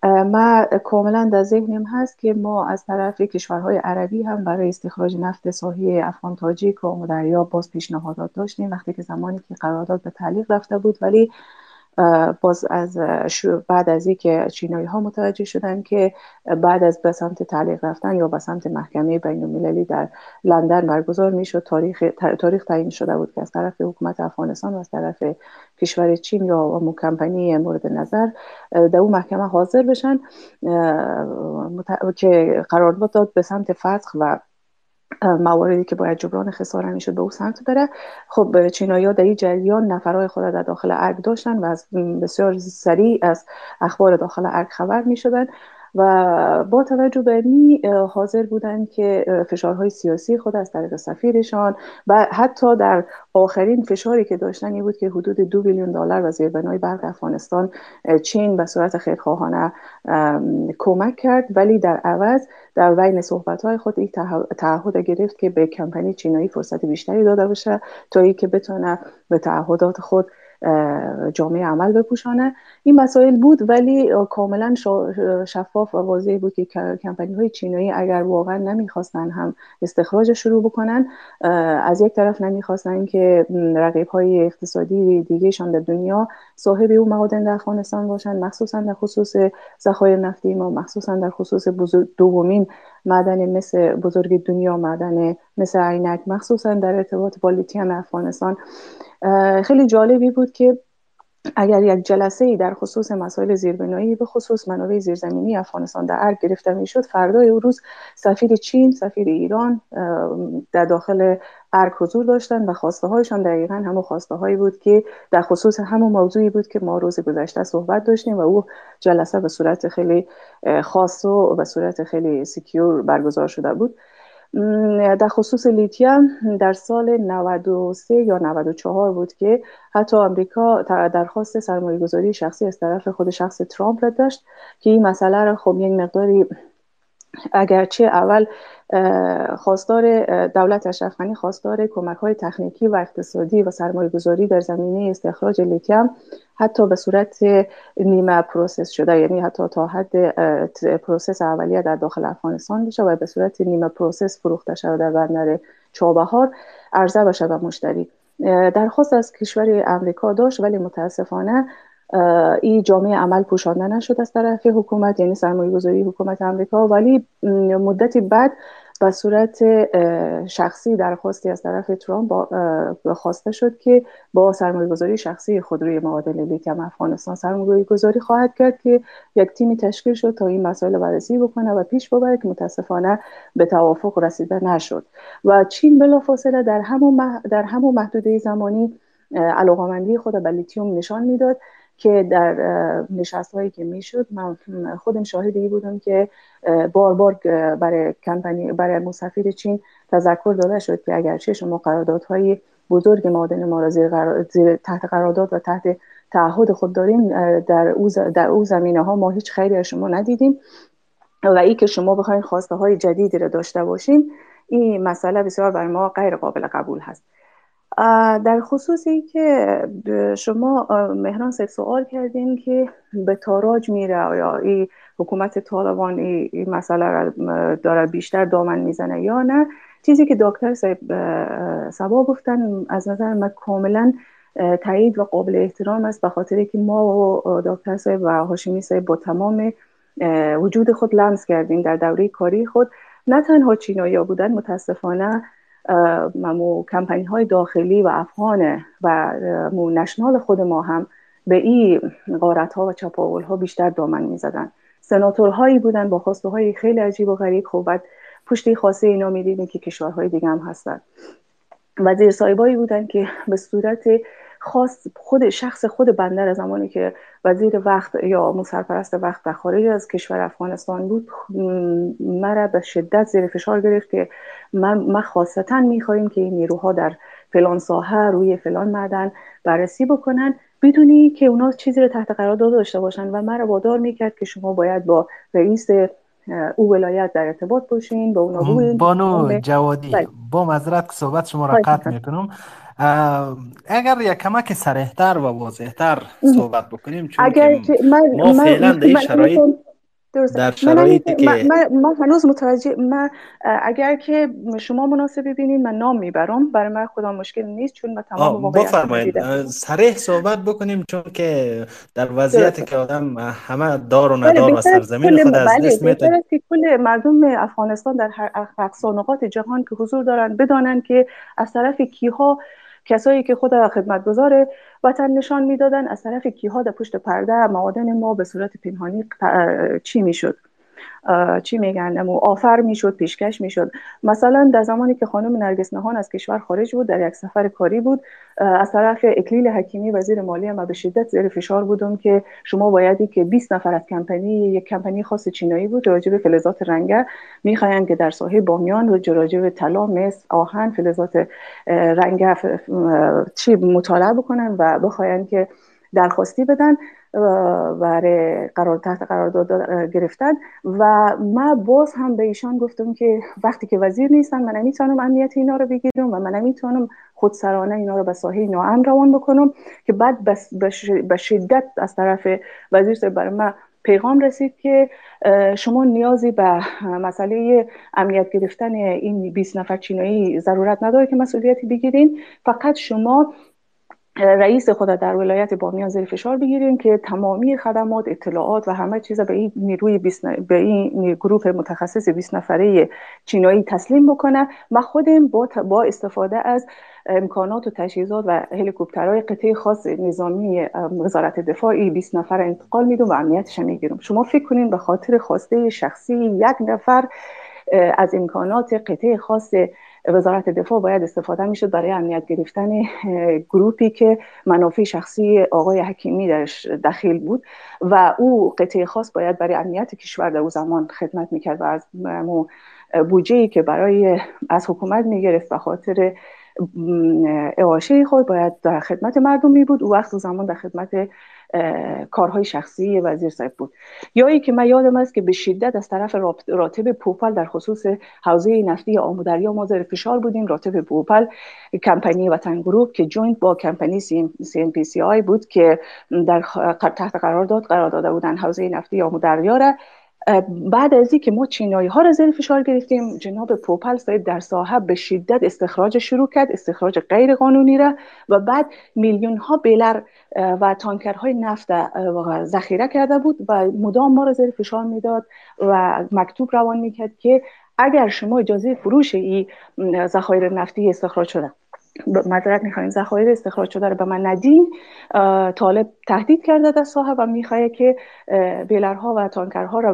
ما کاملا در ذهنم هست که ما از طرف کشورهای عربی هم برای استخراج نفت ساحی افغان تاجیک و دریا باز پیشنهادات داشتیم وقتی که زمانی که قرارداد به تعلیق رفته بود ولی باز از بعد از اینکه چینایی ها متوجه شدن که بعد از به سمت تعلیق رفتن یا به سمت محکمه بین المللی در لندن برگزار می‌شد تاریخ تاریخ تعیین شده بود که از طرف حکومت افغانستان و از طرف کشور چین یا مو کمپانی مورد نظر در اون محکمه حاضر بشن که قرارداد داد به سمت فتح و مواردی که باید جبران خساره می‌شد به او سمت بره. خب چینایی در این جریان نفرهای خود در داخل ارگ داشتن و از بسیار سریع از اخبار داخل ارگ خبر می شدن و با توجه به می حاضر بودند که فشارهای سیاسی خود از طریق سفیرشان و حتی در آخرین فشاری که داشتن این بود که حدود دو بیلیون دلار و زیربنای برق افغانستان چین به صورت خیرخواهانه کمک کرد. ولی در عوض در بین صحبت های خود این تعهد گرفت که به کمپانی چینایی فرصت بیشتری داده باشه تا اینکه بتونه به تعهدات خود جامعه عمل بپوشانه. این مسائل بود ولی کاملا شفاف و واضح بود که کمپانی های چینایی اگر واقعا نمی‌خواستن هم استخراج شروع بکنن از یک طرف نمی‌خواستن که رقیب های اقتصادی دیگهشان در دنیا صاحب اون معادن در افغانستان باشن مخصوصا در خصوص ذخایر نفتی ما مخصوصا در خصوص دومین معدن مثل بزرگ دنیا معدن مثل عینک مخصوصا در ارتباط با لیتیوم افغانستان. خیلی جالبی بود که اگر یک جلسه ای در خصوص مسائل زیربنایی به خصوص منابع زیرزمینی افغانستان در ارگ گرفته می‌شد فردای او روز سفیر چین سفیر ایران در داخل ارگ حضور داشتن و خواسته هایشان دقیقا همون خواسته هایی بود که در خصوص همون موضوعی بود که ما روز گذشته صحبت داشتیم و او جلسه به صورت خیلی خاص و به صورت خیلی سکیور برگزار شده بود. در خصوص لیتیم در سال 93 یا 94 بود که حتی آمریکا درخواست سرمایه گذاری شخصی از طرف خود شخص ترامپ را داشت که این مسئله را خب یک مقداری اگرچه اول خواستار دولت اشرف غنی خواستار کمک های تکنیکی و اقتصادی و سرمایه گذاری در زمینه استخراج لیتیم حتی به صورت نیمه process شده. یعنی حتی تا حد process اولیه در داخل افغانستان بشه و به صورت نیمه process فروخته شده در بندر چابهار عرضه بشه به مشتری. درخواست از کشور امریکا داشت ولی متاسفانه این جامه عمل پوشانده نشد از طرف حکومت یعنی سرمایه گذاری حکومت امریکا ولی مدتی بعد به صورت شخصی درخواستی از طرف ترامپ خواسته شد که با سرمایه گذاری شخصی خود روی معادن لیتیم افغانستان سرمایه گذاری خواهد کرد که یک تیمی تشکیل شد تا این مسائل بررسی بکنه و پیش ببره که متاسفانه به توافق رسیده نشد. و چین بلافاصله در همون در همون محدوده زمانی علاقمندی خود به لیتیوم نشان می‌داد که در نشست هایی که می‌شد من خودم شاهد بودم که بار بار برای کمپانی برای مسافر چین تذکر داده شد که اگرچه شما قراردادهای بزرگ معادن ما را زیر, تحت قرارداد و تحت تعهد خود داریم در او, در او زمینه ها ما هیچ خیلی از شما ندیدیم و ای که شما بخواین خواسته های جدیدی را داشته باشیم این مسئله بسیار برای ما غیر قابل قبول هست. در خصوصی که شما مهران سید سوال کردین که به تاراج میره یا این حکومت طالبان این مسئله را داره بیشتر دامن می‌زنه یا نه چیزی که دکتر سبا گفتن از نظر من کاملا تایید و قابل احترام است به خاطر که ما و دکتر صاحب و هاشمی صاحب با تمام وجود خود لمس کردیم در دوره کاری خود. نه تنها چینایی بودن متاسفانه مو کمپانی های داخلی و افغان و مو نشنال خود ما هم به این غارت ها و چپاول ها بیشتر دامن می زدن سناتورهایی بودن با خواسته های خیلی عجیب و غریب. خوبت پشتی خاصه اینا می که کشورهای دیگه هم هستن. و زیر سایبایی بودن که به صورت خاص خود شخص خود بندر زمانی که وزیر وقت یا سرپرست وقت در خارج از کشور افغانستان بود مرا به شدت زیر فشار گرفت که ما خاصتا می‌خواهیم که این نیروها در فلان ساحه روی فلان معدن بررسی بکنن بدونی که اونا چیزی رو تحت قرارداد داشته باشن و مرا وادار می‌کرد که شما باید با رئیس او ولایت در ارتباط باشین با اونا بانو جوادی بله. با مذرت صحبت شما را قطع می‌کنم. اگر یک کمک سریحتر و واضحتر صحبت بکنیم چون اگر من ما فعلا در شرایط در شرایطی که من, هنوز متوجه من اگر که شما مناسب ببینید من نام می‌برم. برای من خدا مشکل نیست چون من تمام بفرمایید. سریح صحبت بکنیم چون که در وضعیتی که آدم همه دار و بله، ندار و سرزمین خود از بله، دست که کل مردم افغانستان در هر نقاط جهان که حضور دارن بدانن که از طرف کیها کسایی که خود خدمتگزار وطن نشان می‌دادن از طرف کیها در پشت پرده معادن ما به صورت پنهانی چی می‌شد؟ چی میگن؟ آفر می‌شد پیشکش می‌شد. مثلا در زمانی که خانم نرگس نهان از کشور خارج بود در یک سفر کاری بود از طرف اکلیل حکیمی وزیر مالی ما به شدت زیر فشار بودم که شما بایدی که 20 نفر از کمپانی یک کمپانی خاص چینایی بود راجع به فلزات رنگه می‌خواین که در ساحه بامیان و راجع به طلا مس آهن فلزات رنگه چی مطالعه بکنن و بخواین که درخواستی بدن. برای قرار تحت قرارداد گرفتن و ما باز هم به ایشان گفتم که وقتی که وزیر نیستن من نمی‌تونم امنیت اینا رو بگیرم و من نمی‌تونم خودسرانه اینا رو به ساحه ناامن روان بکنم که بعد به شدت از طرف وزیر برای ما پیغام رسید که شما نیازی به مسئله امنیت گرفتن این 20 نفر چینایی ضرورت نداره که مسئولیتی بگیرین. فقط شما رئیس خود در ولایت بامیان زیر فشار بگیریم که تمامی خدمات اطلاعات و همه چیز به این نیروی به این گروه متخصص 20 نفره چینایی تسلیم بکنه ما خودم با, با استفاده از امکانات و تجهیزات و هلیکوپترهای قطعه خاص نظامی وزارت دفاع 20 نفر انتقال میدم و امنیتش می‌گیرم شما فکر کنین به خاطر خواسته شخصی یک نفر از امکانات قطعه خاص وزارت دفاع باید استفاده می‌شد برای امنیت گرفتن گروپی که منافع شخصی آقای حکیمی درش دخیل بود و او قطعه خاص باید برای امنیت کشور در او زمان خدمت می‌کرد و از بودجه که برای از حکومت می‌گرفت به خاطر اعاشه خود باید در خدمت مردم می بود او وقت و زمان در خدمت کارهای شخصی وزیر صاحب بود. یا ای که من یادم است که به شدت از طرف راتب پوپل در خصوص حوزه نفتی آمودریا ما زیر فشار بودیم. راتب پوپل کمپانی وطن گروپ که جوینت با کمپانی سی ان پی سی آی بود که در تحت قرار داد قرار داده بودن حوزه نفتی آمودریا را. بعد از اینکه ما چینایی ها را زیر فشار گرفتیم جناب پوپل صاحب در ساحه به شدت استخراج شروع کرد استخراج غیر قانونی را و بعد میلیون ها بیلر و تانکرهای نفت ذخیره کرده بود و مدام ما را زیر فشار می‌داد و مکتوب روان می‌کرد که اگر شما اجازه فروش این ذخایر نفتی استخراج شده. مذارت می‌خوایم ذخایر استخراج شده رو به من ندین. طالب تهدید کرده در ساحه و می‌خواه که بیلرها و تانکرها را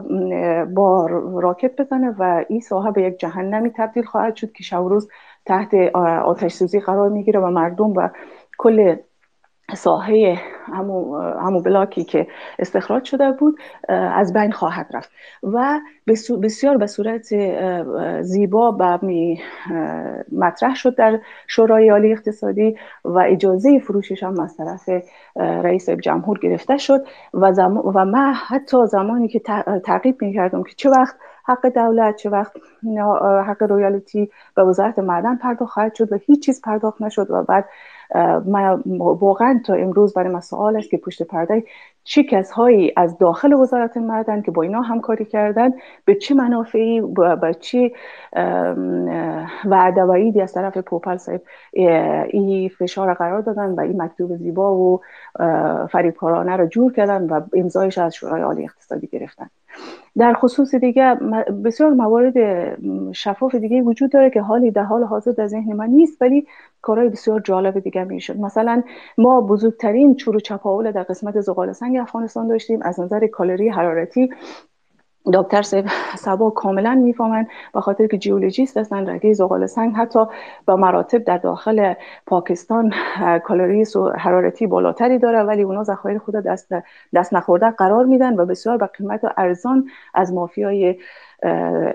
با راکت بزنه و این ساحه به یک جهنمی تبدیل خواهد شد که شب روز تحت آتش سوزی قرار می‌گیره و مردم و کل ساحه همو, همو بلاکی که استخراج شده بود از بین خواهد رفت. و بسیار به صورت زیبا و مطرح شد در شورای عالی اقتصادی و اجازه فروشش هم از طرف رئیس جمهور گرفته شد. و, و من حتی زمانی که تعقیب می کردم که چه وقت حق دولت چه وقت حق رویالیتی به وزارت معدن پرداخت خواهد شد و هیچ چیز پرداخت نشد و بعد من واقعا تا امروز برای من سوال است که پشت پرده چه کسهایی از داخل وزارت معدن که با اینا همکاری کردن به چه منافعی به چه وعده و ایدی از طرف پوپل صاحب این فشار قرار دادن و این مکتوب زیبا و فریبکارانه رو جور کردن و امضایش از شورای عالی اقتصادی گرفتن. در خصوص دیگه بسیار موارد شفاف دیگه وجود داره که حالی در حال حاضر در ذهن من نیست ولی کارهای بسیار جالب دیگه می‌شد. مثلا ما بزرگترین چور و چپاول در قسمت زغال سنگ افغانستان داشتیم. از نظر کالری حرارتی دکتر سبا کاملا می‌فهمن به خاطر که جیولوژیست هستن رگه زغال سنگ حتی به مراتب در داخل پاکستان کالری حرارتی بالاتری داره ولی اونا ذخایر خود دست دست نخورده قرار میدن و بسیار به قیمت ارزان از مافیای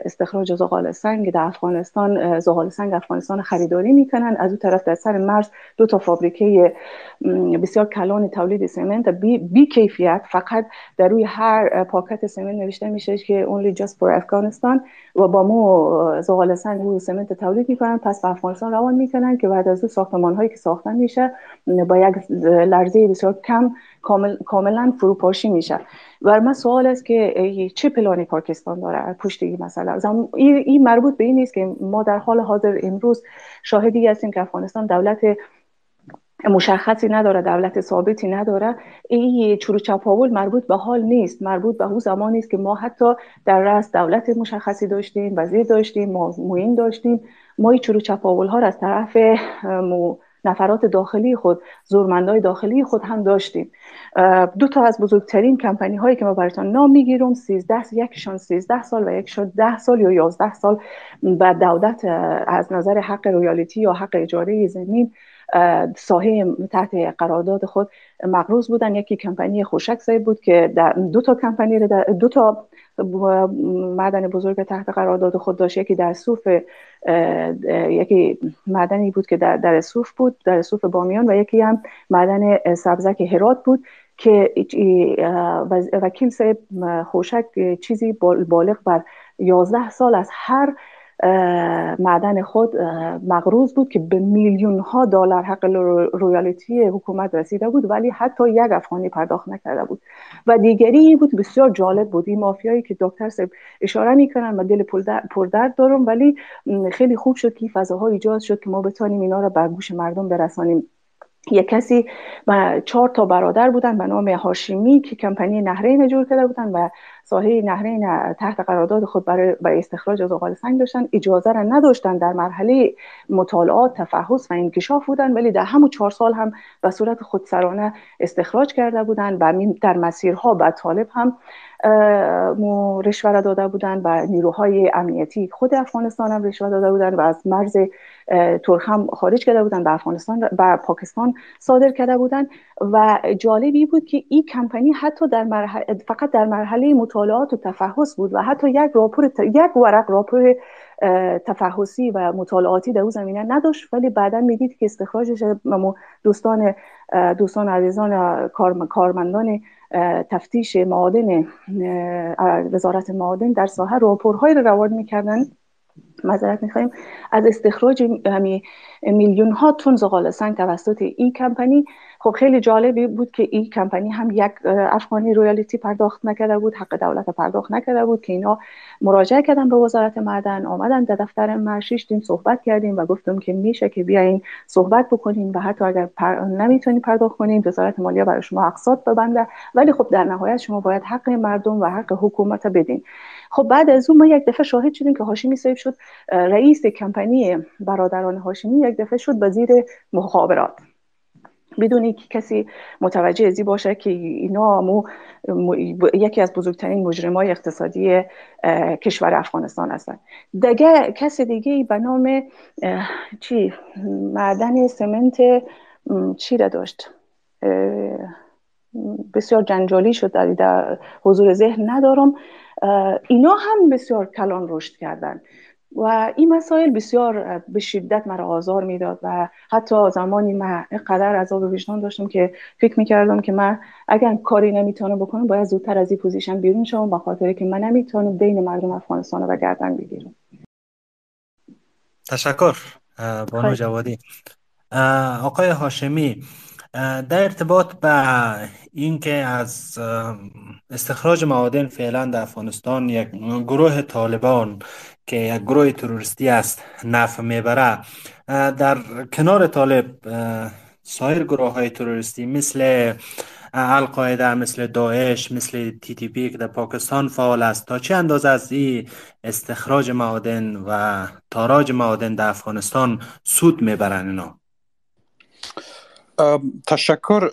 استخراج زغال سنگ در افغانستان زغال سنگ افغانستان خریداری می‌کنن. از اون طرف در سر مرز دو تا فابریکه بسیار کلان تولید سمنت. بی, بی کیفیت فقط در روی هر پاکت سمنت نوشته میشه که only just for افغانستان و با مو زغال سنگ روی سمنت تولید می‌کنن. پس به افغانستان روان می‌کنن که بعد از اون ساختمان هایی که ساختن میشه با یک لرزه بسیار کم کامل، کاملا فروپاشی میشه. و من سوال است که چه پلانی پاکستان داره؟ پشت این مسئله. این مربوط به این نیست که ما در حال حاضر امروز شاهدی هستیم که افغانستان دولت مشخصی نداره دولت ثابتی نداره. این چرو چپاول مربوط به حال نیست مربوط به اون زمانی است که ما حتی در رأس دولت مشخصی داشتیم وزیر داشتیم موین داشتیم. ما این چرو چپاول ها را از طرف نفرات داخلی خود زورمندای داخلی خود هم داشتیم. دو تا از بزرگترین کمپانی هایی که ما براتون نام می‌گیرم 13 یکشان 13 سال و یکشان 10 سال یا 11 سال به دولت از نظر حق رویالیتی یا حق اجاره زمین ساحه تحت قرارداد خود مقروض بودن. یکی کمپانی خوشک بود که در دو تا کمپانی دو تا معدن بزرگ تحت قرارداد خود داشت. یکی در صوف یکی معدنی بود که در, در صوف بود در صوف بامیان و یکی هم معدن سبزک هرات بود که وکیل صاحب خوشک چیزی بالغ بر 11 سال از هر معدن خود مقروض بود که به میلیون ها دلار حق رویالیتی حکومت رسیده بود ولی حتی یک افغانی پرداخت نکرده بود. و دیگری بود بسیار جالب بود. این مافیایی که دکتر سب اشاره می‌کنن و دل پردرد دارم ولی خیلی خوب شد که فضاها ایجاد شد که ما بتانیم اینا را بر گوش مردم برسانیم. یک کسی چهار تا برادر بودن به نام هاشمی که کمپانی نهرین جور کرده بودن و ساحه نهرین تحت قرارداد خود برای, برای استخراج زغال سنگ داشتن. اجازه را نداشتن در مرحله مطالعات تفحص و انکشاف بودن ولی در همون چهار سال هم به صورت خودسرانه استخراج کرده بودن و در مسیرها به طالب هم رشوه داده بودن و نیروهای امنیتی خود افغانستان هم رشوه داده بودن و از مرز ترک هم خارج کرده بودن به افغانستان و پاکستان صادر کرده بودن و جالبی بود که این کمپانی حتی در مرحله فقط در مرحله مطالعات و تفحص بود و حتی یک راپور یک ورق راپور تفحصی و مطالعاتی در اون زمینه نداشت ولی بعدا می‌دید که استخراجش دوستان دوستان عزیزان کارمندان تفتیش معادن وزارت معادن در ساحه راپورهایی رو روان می‌کردن. معذرت می‌خوایم. از استخراج میلیون ها تن زغال سنگ توسط این کمپانی خب خیلی جالبی بود که این کمپانی هم یک افغانی رویالیتی پرداخت نکرده بود حق دولت پرداخت نکرده بود که اینا مراجعه کردن به وزارت معدن آمدن در دفتر مرشیشتیم صحبت کردیم و گفتم که میشه که بیاین صحبت بکنیم و حتی اگر پر... نمی‌تونی پرداخت کنیم وزارت مالیه برای شما اقساط ببنده. ولی خب در نهایت شما باید حق مردم و حق حکومت بدین. خب بعد از اون ما یک دفعه شاهد شدیم که هاشمی صاحب شد رئیس کمپانی برادران هاشمی یک دفعه شد وزیر مخابرات. بدون که کسی متوجه ازی باشه که اینا مو یکی از بزرگترین مجرمای اقتصادی کشور افغانستان هستن. دیگه کس دیگه به نام چی؟ معدن سمنت چی را داشت؟ بسیار جنجالی شد در حضور ذهن ندارم. اینا هم بسیار کلان رشد کردن و این مسائل بسیار به شدت مرا آزار می‌داد و حتی زمانی من قدر عذاب وجدان داشتم که فکر می‌کردم که من اگر کاری نمی‌تونم بکنم باید زودتر از این پوزیشن بیرون شوم به خاطر که من نمی‌تونم بین مردم افغانستان رو گردن بگیرم. تشکر بانو جوادی. آقای هاشمی در ارتباط به اینکه از استخراج معادن فعلا در افغانستان یک گروه طالبان که یک گروه تروریستی است نفع می‌بره در کنار طالب سایر گروه های تروریستی مثل القاعده مثل داعش مثل تی تی پی که در پاکستان فعال است تا چه اندازه از این استخراج معادن و تاراج معادن در افغانستان سود می‌برن اینا. تشکر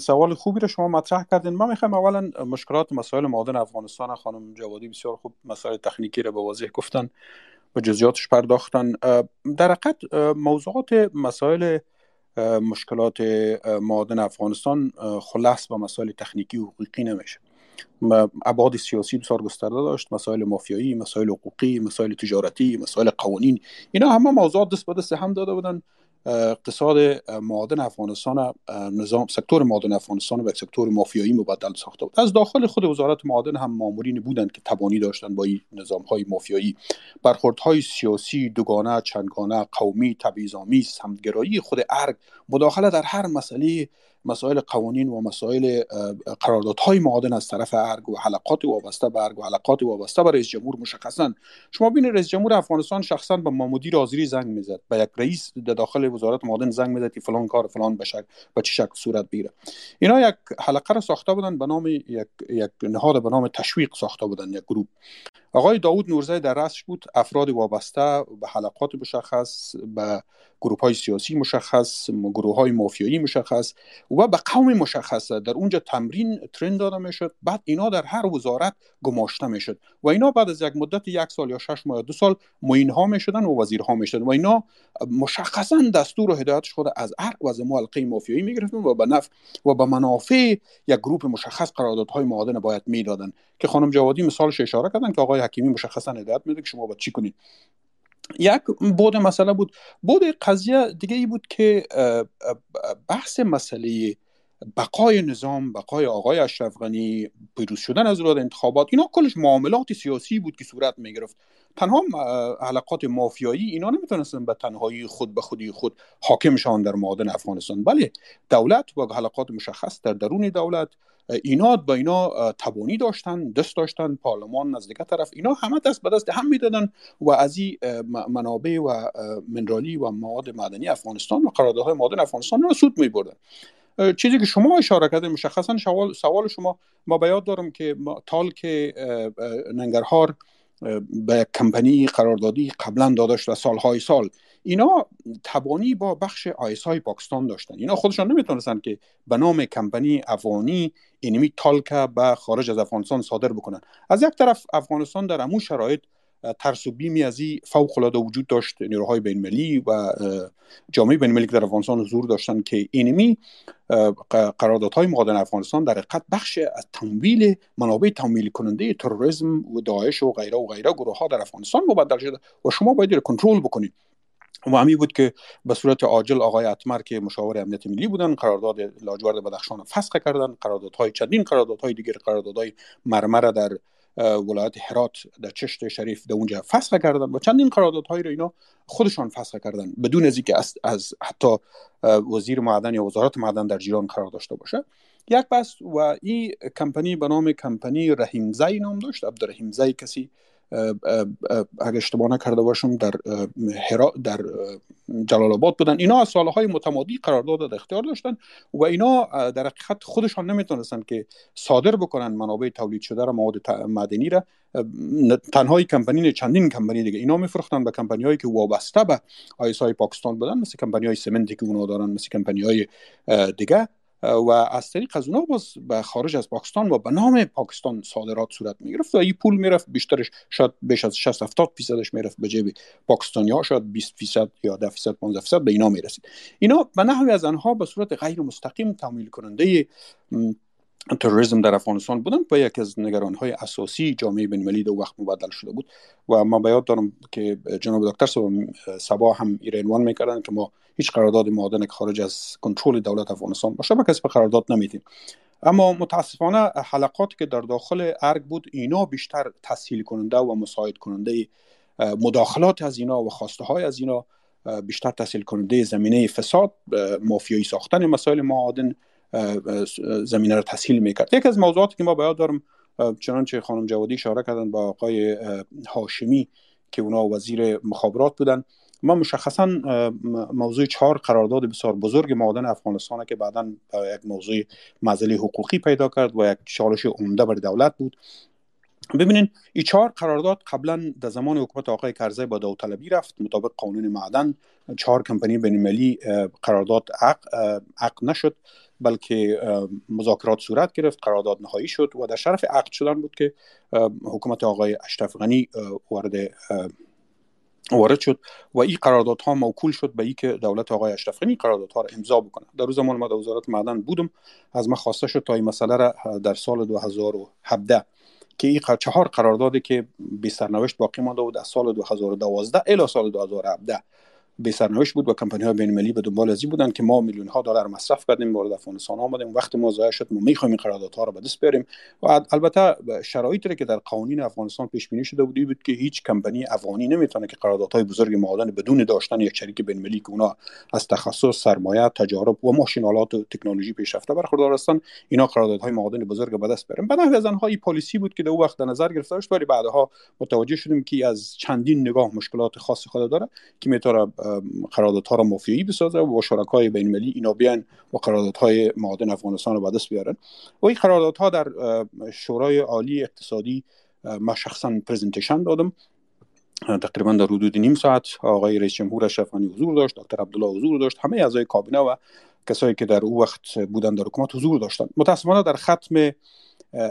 سوال خوبی رو شما مطرح کردین. ما می‌خوایم اولا مشکلات مسائل معادن افغانستان خانم جوادی بسیار خوب مسائل تکنیکی رو به واضح گفتن و جزئیاتش پرداختن. در حقیقت موضوعات مسائل مشکلات معادن افغانستان خلاص به مسائل تکنیکی و حقوقی نمیشه. ابعاد سیاسی بسیار گسترده داشت. مسائل مافیایی مسائل حقوقی مسائل تجارتی مسائل قوانین اینا همه موضوعات دست به دست هم داده بودن. اقتصاد معادن افغانستان نظام سکتور معادن افغانستان به سکتور مافیایی مبدل ساخته بود. از داخل خود وزارت معادن هم مامورین بودند که تبانی داشتند با این نظام های مافیایی. برخوردهای سیاسی دوگانه چندگانه قومی تبعیض‌آمیز سمتگرایی خود ارگ مداخله در هر مسئله مسائل قوانین و مسائل قراردادهای معادن از طرف ارگ و حلقات وابسته به ارگ و حلقات وابسته به رئیس جمهور مشخصا. شما ببینید رئیس جمهور افغانستان شخصا به مامودیر آذری زنگ می‌زد. به یک رئیس داخل وزارت معادن زنگ می‌زد که فلان کار فلان بشه به چه شکل صورت بگیره. اینا یک حلقه را ساخته بودن به نام یک یک نهاد به نام تشویق ساخته بودن یک گروه آقای داوود نورزی در رأسش بود افراد وابسته به حلقات مشخص به گروه های سیاسی مشخص گروه های مافیایی مشخص و به قوم مشخص. در اونجا تمرین ترند داده می‌شد بعد اینا در هر وزارت گماشته می‌شد و اینا بعد از یک مدت یک سال یا شش ماه یا دو سال معین ها می‌شدن و وزیرها می‌شدن و اینا مشخصا دستور و هدایتش خود از عرق و از حلقه مافیایی می‌گرفتن و به نفع و به منافع یک گروه مشخص قراردادهای معادن باید می‌دادن. که خانم جوادی مثالش اشاره کردن که آقای حکیمی مشخصا هدایت میده که شما باید چی کنید یک بود مسئله بود. بود قضیه دیگه ای بود که بحث مسئله بقای نظام بقای آقای اشرف غنی پیروز شدن از راه انتخابات اینا کلش معاملات سیاسی بود که صورت می گرفت تنها حلقات مافیایی اینا نمی‌تونستن به تنهایی خود به خودی خود حاکم شان در معادن افغانستان. بله دولت و حلقات مشخص در درون دولت. اینا با اینا تبانی داشتن دست داشتن پارلمان از دیگه طرف اینا همه دست به دست هم می‌دادن و از این منابع و منرالی و مواد معدنی افغانستان و قراردادهای معادن افغانستان را سود می بردن چیزی که شما اشاره کردید مشخصا سوال, شما ما به یاد دارم که تال که ننگرهار به کمپانی قراردادی قبلا داده شده سالهای سال اینا تبانی با بخش آیس های پاکستان داشتن. اینا خودشان نمی‌تونستن که به نام کمپانی افغانی اینمی تالکه به خارج از افغانستان صادر بکنن. از یک طرف افغانستان در امو شرایط ترس و بیمی از این فوق العاده وجود داشت. نیروهای بین المللی و جامعه بین المللی که در افغانستان حضور داشتن که اینمی قراردادهای معادن افغانستان در حقیقت بخش از تمویل منابع تمویل کننده تروریسم و داعش و غیره و غیره گروه ها در افغانستان مبدل شده و شما باید کنترل بکنید. و همی بود که به صورت عاجل آقای اتمر که مشاور امنیت ملی بودن قرارداد لاجورد بدخشان فسخ کردن. قراردادهای چندین قراردادهای دیگر قراردادهای مرمر در ولایت هرات در چشت شریف در اونجا فسخ کردن و چندین قراردادهایی رو اینا خودشان فسخ کردن بدون از اینکه از, از حتی وزیر معدن یا وزارت معدن در جیران قرار داشته باشه. یک بس و این کمپانی به نام کمپانی رحیمزی نام داشت. عبدالرحیمزی کسی اگه اشتباه نکرده باشم در هرا در جلال آباد بودن. اینا از سالهای متمادی قرارداد در اختیار داشتن و اینا در حقیقت خودشان نمی‌تونستن که صادر بکنن منابع تولید شده را مواد معدنی را. تنهای کمپانی چندین کمپانی دیگه اینا میفروختن به کمپانی هایی که وابسته به آیس های پاکستان بودن مثل کمپانی های سمنتی که اونا دارن مثل کمپانی های دیگه. و از طریق از اونها باز به خارج از پاکستان و به نام پاکستان صادرات صورت می گرفت و این پول می‌رفت بیشترش شاید بیش از 60 70 فیصدش می‌رفت به جیب پاکستانی ها شاید 20 فیصد یا 10 فیصد 15 فیصد به اینا می‌رسید. اینا به نحوی از آنها به صورت غیر مستقیم تمویل کننده تروریسم در افغانستان بودن و یکی از نگران های اساسی جامعه بین المللی دو وقت مبدل شده بود. و ما به دارم که جناب دکتر سبا هم ایرانوان می‌کردن که ما هیچ قرارداد معادن خارج از کنترل دولت افغانستان باشه ما کسی به قرارداد نمیدیم. اما متاسفانه حلقاتی که در داخل ارگ بود اینا بیشتر تسهیل کننده و مساعد کننده مداخلات از اینا و خواسته های از اینا بیشتر تسهیل کننده زمینه فساد مافیایی ساختن مسائل معادن زمینه رو تسهیل می‌کرد. یکی از موضوعاتی که ما باید دارم چنانچه خانم جوادی اشاره کردن با آقای هاشمی که اونا وزیر مخابرات بودن. ما مشخصا موضوع چهار قرارداد بسیار بزرگ معادن افغانستان که بعدا یک موضوع مزلی حقوقی پیدا کرد و یک چالش عمده بر دولت بود. ببینین این چهار قرارداد قبلا در زمان حکومت آقای کرزی با داوطلبی رفت مطابق قانون معدن. چهار کمپانی بین المللی قرارداد عق, عق نشد بلکه مذاکرات صورت گرفت قرارداد نهایی شد و در شرف عقد شدن بود که حکومت آقای اشرف غنی وارد وارد شد و این قراردادها موکول شد به اینکه دولت آقای اشرف غنی قراردادها را امضا بکنه. در روز زمان ما در وزارت معدن بودم. از ما خواسته شد تا این مسئله را در سال 2017 که این چهار قراردادی که بی سرنوشت باقی مانده بود از سال 2012 الی سال 2017 به سرنوشت بود و کمپانی های بین به دنبال ازی بودن که ما میلیون ها دلار مصرف کردیم وارد افغانستان آمدیم وقت ما ضایع شد ما می‌خوایم این قراردادها رو به دست بیاریم. و البته شرایطی که در قوانین افغانستان پیش بینی شده بود بود که هیچ کمپانی افغانی نمی‌تونه که قراردادهای بزرگ معادن بدون داشتن یک شریک بین المللی که اونا از تخصص سرمایه تجارب و ماشینالات و تکنولوژی پیشرفته برخوردار هستند اینا قراردادهای معادن بزرگ به دست بیاریم. به نحو از آنها پالیسی بود که در وقت در نظر گرفته شد ولی بعدها متوجه شدیم که از چندین نگاه مشکلات خاص خود داره که می‌تونه قراردادها را مافیایی بسازه و با شرکای بین المللی اینا بیان و قراردادهای معادن افغانستان رو به دست بیارن. و این قراردادها در شورای عالی اقتصادی ما شخصا پرزنتیشن دادم. تقریبا در حدود نیم ساعت آقای رئیس جمهور اشرف حضور داشت دکتر عبدالله حضور داشت. همه اعضای کابینه و کسایی که در او وقت بودن در حکومت حضور داشتن. متاسفانه در ختم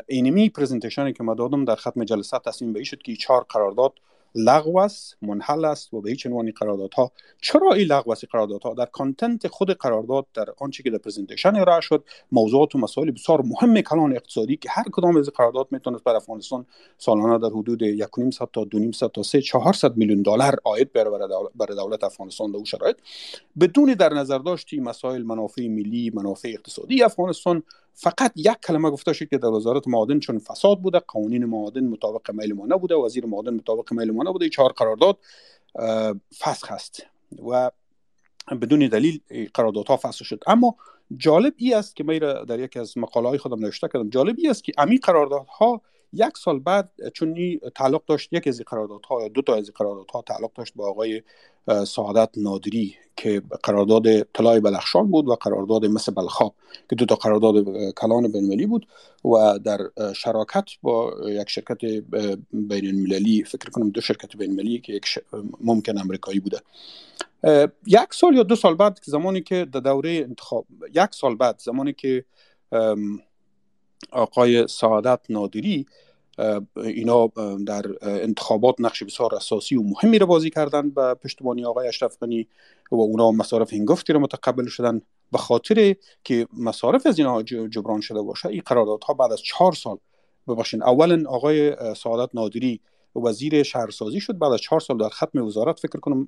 اینمی پرزنتیشنی که ما دادم در ختم جلسه تصمیم به شد که چهار قرارداد لغو است منحل است و به هیچ عنوان قراردادها چرا این لغو است قراردادها؟ در کانتنت خود قرارداد در آنچه که در پرزنتیشن ارائه شد موضوعات و مسائل بسیار مهم کلان اقتصادی که هر کدام از قرارداد می‌تونست بر افغانستان سالانه در حدود 1.5 تا 2.5 تا 3 400 میلیون دلار عاید بر دولت افغانستان در شرایط. بدون در نظر داشتی مسائل منافع ملی منافع اقتصادی افغانستان فقط یک کلمه گفته شد که در وزارت معادن چون فساد بوده قوانین معادن مطابق میل ما نبوده وزیر معادن مطابق میل ما نبوده چهار قرارداد فسخ هست و بدون دلیل قراردادها فسخ شد. اما جالب ای است که من در یکی از مقاله های خودم نوشته کردم جالب ای است که امی قراردادها یک سال بعد چون تعلق داشت یک از قراردادها دو تا از قراردادها تعلق داشت با آقای سعادت نادری که قرارداد طلای بلخشان بود و قرارداد مثل بلخاب که دو تا قرارداد کلان بین بود و در شراکت با یک شرکت بین المللی فکر کنم دو شرکت بین المللی که یک ممکن امریکایی بوده. یک سال یا دو سال بعد زمانی که در دوره انتخاب یک سال بعد زمانی که آقای سعادت نادری اینا در انتخابات نقش بسیار اساسی و مهمی را بازی کردن به پشتیبانی آقای اشرف غنی و اونا مصارف هنگفتی را متقبل شدن به خاطر که مصارف از اینا جبران شده باشه. این قراردادها بعد از چهار سال ببخشین اولا آقای سعادت نادری وزیر شهرسازی شد بعد از چهار سال در ختم وزارت فکر کنم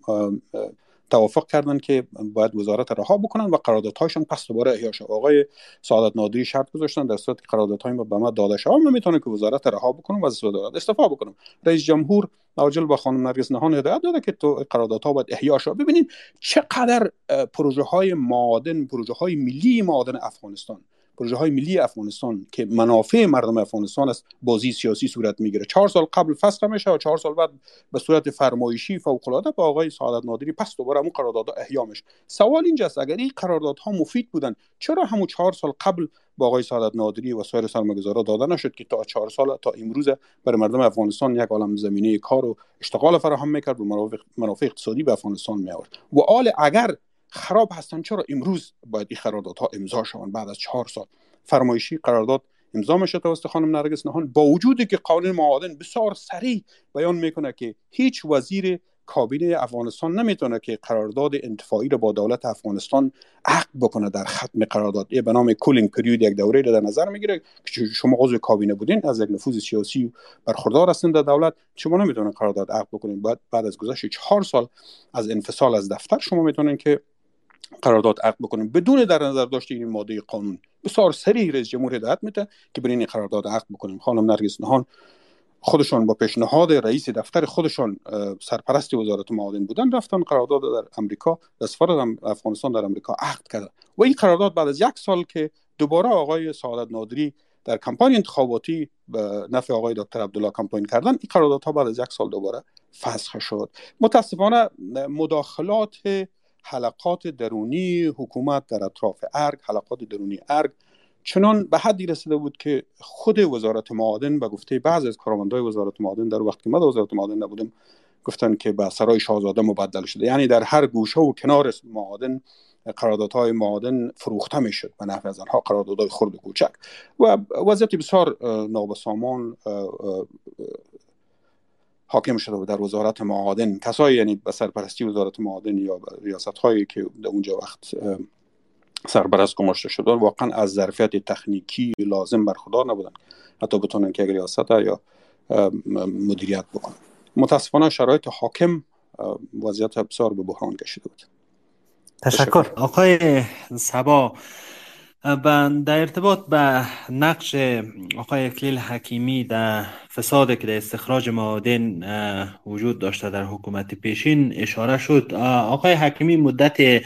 توافق کردن که باید وزارت رها بکنن و قراردادهایشان پس دوباره احیا شد آقای سعادت نادری شرط گذاشتن در صورت که قراردادهای ما به ما داده شود. من می‌تونم که وزارت رها بکنم و از وزارت استعفا بکنم رئیس جمهور عاجل با خانم نرگس نهان هدایت داده که تو قراردادها باید احیا شود ببینید چقدر پروژه های معادن پروژه های ملی معادن افغانستان پروژه های ملی افغانستان که منافع مردم افغانستان است بازی سیاسی صورت می‌گیره. چهار سال قبل فسخ میشه و چهار سال بعد به صورت فرمایشی فوق العاده با آقای سعادت نادری پس دوباره همون قرارداد احیا میشه سوال اینجاست اگر این قراردادها مفید بودن چرا همون چهار سال قبل با آقای سعادت نادری و سایر سرمایه‌گذارا داده نشد که تا چهار سال تا امروز برای مردم افغانستان یک عالم زمینه کار و اشتغال فراهم می‌کرد و منافع اقتصادی به افغانستان می آورد و آل اگر خراب هستن. چرا امروز باید این قراردادها امضا شوند بعد از چهار سال؟ فرمایشی قرارداد امضا میشه توسط خانم نرگس نهان. با وجودی که قانون معادن بسیار سریع بیان می‌کنه که هیچ وزیر کابینه افغانستان نمی‌تونه که قرارداد انتفاعی رو با دولت افغانستان عقد بکنه در ختم قرارداد. به نام کولینگ پریود یک دوره رو در نظر می‌گیره که شما عضو کابینه بودین از یک نفوذ سیاسی برخوردار هستین در دولت. شما نمی‌تونن قرارداد عقد بکنین. بعد بعد از گذشت چهار سال از انفصال از دفتر شما می‌تونن که قرارداد عقد بکنیم. بدون در نظر داشته این ماده قانون. بسیار سریع رئیس جمهور هدایت میده که برین این قرارداد عقد بکنیم. خانم نرگس نهان خودشان با پیشنهاد رئیس دفتر خودشان سرپرست وزارت معادن بودن رفتن قرارداد در امریکا. در سفارت افغانستان در امریکا عقد کرده و این قرارداد بعد از یک سال که دوباره آقای سعادت نادری در کمپانی انتخاباتی به نفع آقای دکتر عبدالله کمپاین کردن این قراردادها بعد از یک سال دوباره فسخ شد. متاسفانه مداخلات حلقات درونی حکومت در اطراف ارگ حلقات درونی ارگ. چنان به حدی رسیده بود که خود وزارت معادن به گفته بعض از کارمندای وزارت معادن در وقت که من وزارت معادن نبودم گفتن که به سرای شاهزاده مبدل شده. یعنی در هر گوشه و کنار معادن قراردادهای معادن فروخته می‌شد به نفع از آنها قراردادهای خرد و کوچک. و وضعیت بسیار نابسامان حاکم شده بود در وزارت معادن. کسایی یعنی به سرپرستی وزارت معادن یا ریاست هایی که در اونجا وقت سرپرست گماشته شدن واقعا از ظرفیت تکنیکی لازم برخوردار نبودن حتی بتونن که ریاست یا مدیریت بکنن. متاسفانه شرایط حاکم وضعیت بسیار به بحران کشیده بود. تشکر. آقای سبا در ارتباط به نقش آقای اکلیل حکیمی در فساد که در استخراج معادن وجود داشته در حکومت پیشین اشاره شد. آقای حکیمی مدت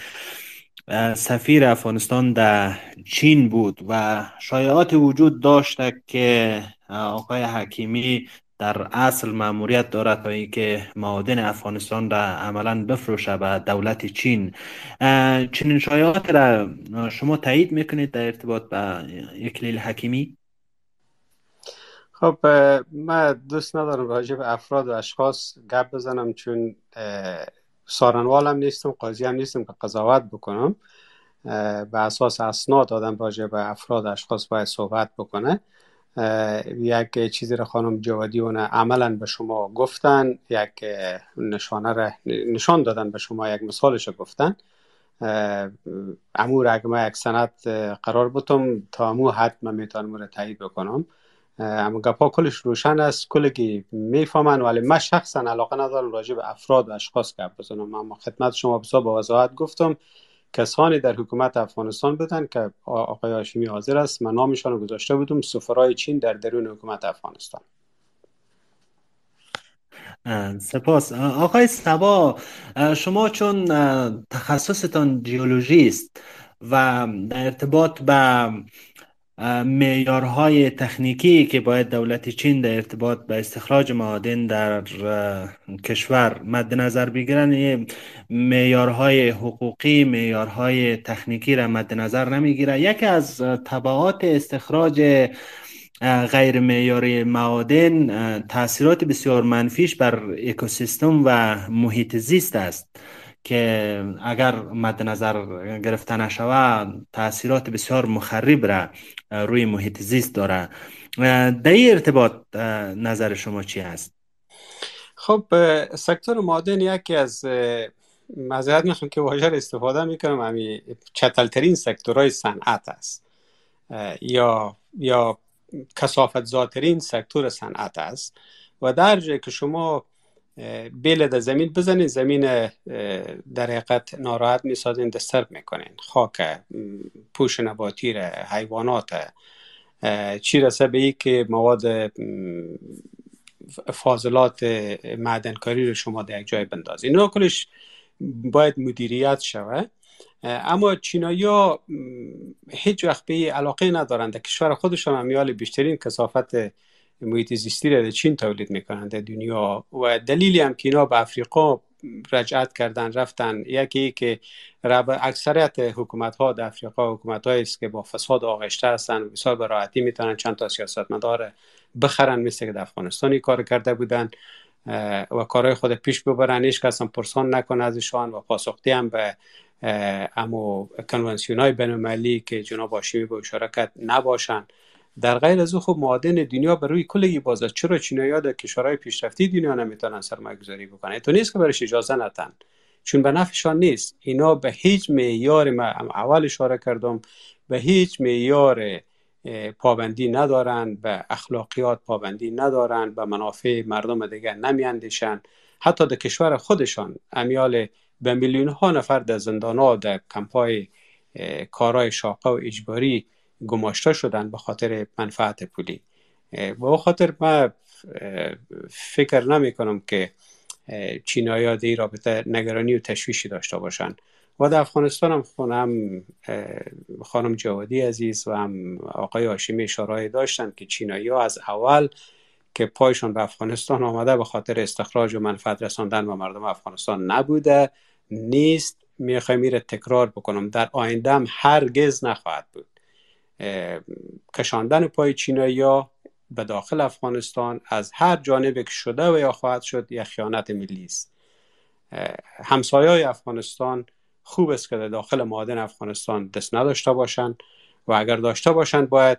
سفیر افغانستان در چین بود و شایعات وجود داشته که آقای حکیمی در اصل مأموریت دارد تا اینکه معادن افغانستان را عملا بفروشه به دولت چین. چنین شایعات را شما تایید می‌کنید در ارتباط به اکلیل حکیمی؟ خب من دوست ندارم راجع به افراد و اشخاص گپ بزنم چون سارنوال هم نیستم قاضی هم نیستم که قضاوت بکنم. به اساس اسناد آدم راجع به افراد و اشخاص باید صحبت بکنه. یک چیزی را خانم جوادی اون عملا به شما گفتن یک نشانه را نشان دادن به شما یک مثالش رو گفتن. امور اگه ما یک سند قرار بودم تا امو حد من می‌تونم را تایید بکنم. اما گپا کلش روشن است. کلگی می‌فهمن ولی من شخصا علاقه ندارم راجع به افراد و اشخاص گپ بزنم. اما خدمت شما بسا با وضاحت گفتم. کسانی در حکومت افغانستان بودن که آقای هاشمی حاضر است من نامشان رو گذاشته بودم. سفرای چین در درون حکومت افغانستان. سپاس. آقای سبا شما چون تخصصتان جیولوژی است و در ارتباط به معیارهای تکنیکی که باید دولت چین در ارتباط به استخراج معادن در کشور مد نظر بگیرن معیارهای حقوقی معیارهای تکنیکی را مد نظر نمی‌گیره یکی از تبعات استخراج غیر معیاری معادن تاثیرات بسیار منفیش بر اکوسیستم و محیط زیست است. که اگر مد نظر گرفته نشوه تاثیرات بسیار مخرب را روی محیط زیست داره. در این ارتباط نظر شما چی هست؟ خب سکتور معادن یکی از مذارت می‌خوام که واژه استفاده می‌کنم. همی چتلترین سکتورهای صنعت است. یا یا کسافت زاترین سکتور صنعت است. و در جایی که شما بیل در زمین بزنین زمین در حقیقت ناراحت می‌سازین دسترب می‌کنین. خاک پوش نباتی را حیوانات چی رسه به ای که مواد فاضلات معدنکاری رو شما در یک جای بندازین؟ اینا کلش باید مدیریت شوه اما چینایی ها هیچ وقت به علاقه ندارند. کشور خودشان امیال بیشترین کسافت محیط زیستی را در چین تولید می‌کنن در دنیا و دلیلی هم که اینا به افریقا رجعت کردن رفتن یکی که اکثریت حکومت ها در افریقا حکومت است که با فساد آغشته هستن بسیار به راحتی می‌تونن چند تا سیاستمدار بخرن مثل که در افغانستانی کار کرده بودن و کارهای خود پیش ببرن. هیچ کس هم پرسان نکنه ازشان و پاسختی هم به امو کنونسیون های بین که جناب هاشمی به اشاره نباشن. در غیر از او خب معادن دنیا بر روی کلگی بازه چرا چینایی در کشورهای پیشرفتی دنیا نمی‌تونن سرمایه گذاری بکنن تو نیست که برش اجازه نتن. چون به نفعشان نیست. اینا به هیچ معیار ما اول اشاره کردم به هیچ معیار پابندی ندارن به اخلاقیات پابندی ندارن به منافع مردم دیگر نمیاندیشن. حتی در کشور خودشان امیال به میلیون ها نفر در زندان ها در کمپای کارهای شاقه و اجباری گماشته شدن به خاطر منفعت پولی. و خاطر من فکر نمی کنم که چینایی ها رابطه نگرانی و تشویشی داشته باشن. و در افغانستان هم خونم خانم جوادی عزیز و هم آقای هاشمی اشاره داشتن که چینایی از اول که پایشان به افغانستان آمده به خاطر استخراج و منفعت رساندن به مردم افغانستان نبوده نیست. می‌خوایم میره تکرار بکنم. در آینده هم هرگز نخواهد بود. کشاندن پای چینایی ها به داخل افغانستان از هر جانبی که شده و یا خواهد شد یک خیانت ملی است. همسایه های افغانستان خوب است که داخل معادن افغانستان دست نداشته باشند و اگر داشته باشند باید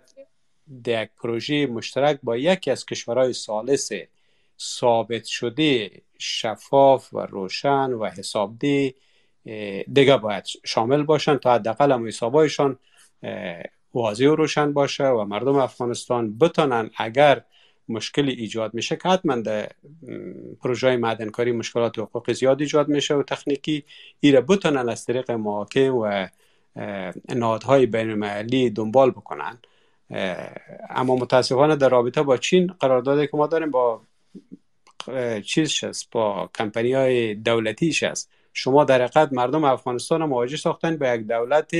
در یک پروژه مشترک با یکی از کشورهای سالس ثابت شده شفاف و روشن و حسابده دیگه باید شامل باشن تا حداقل هم حسابایشان واضح و روشن باشه و مردم افغانستان بتانن اگر مشکلی ایجاد میشه که حتما در پروژه معدنکاری مشکلات و حقوق زیاد ایجاد میشه و تکنیکی ایره بتانن از طریق محاکم و نهادهای بین المللی دنبال بکنن. اما متاسفانه در رابطه با چین قراردادی که ما داریم با چیز هست با کمپنی های دولتیش است شما در حقیقت مردم افغانستان مواجه ساختن به یک دولت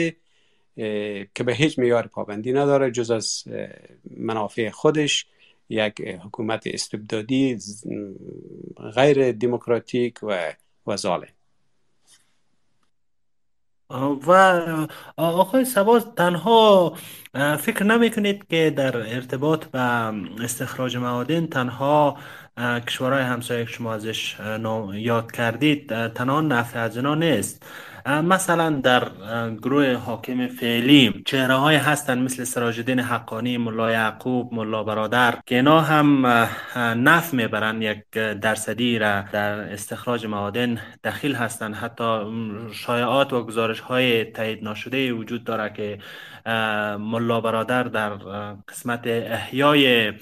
که به هیچ میار پابندی نداره جز از منافع خودش یک حکومت استبدادی غیر دموکراتیک و و ظالم. و آقای سباز تنها فکر نمی کنید که در ارتباط به استخراج معادن تنها کشورهای همسایه شما ازش یاد کردید؟ تنها نفع از اینا نیست. مثلا در گروه حاکم فعلی چهره های هستن مثل سراج حقانی ملا یعقوب ملا برادر که اینا هم نف می‌برن یک درصدی را در استخراج معادن دخیل هستند حتی شایعات و گزارش های تایید نشده وجود داره که ملا برادر در قسمت احیای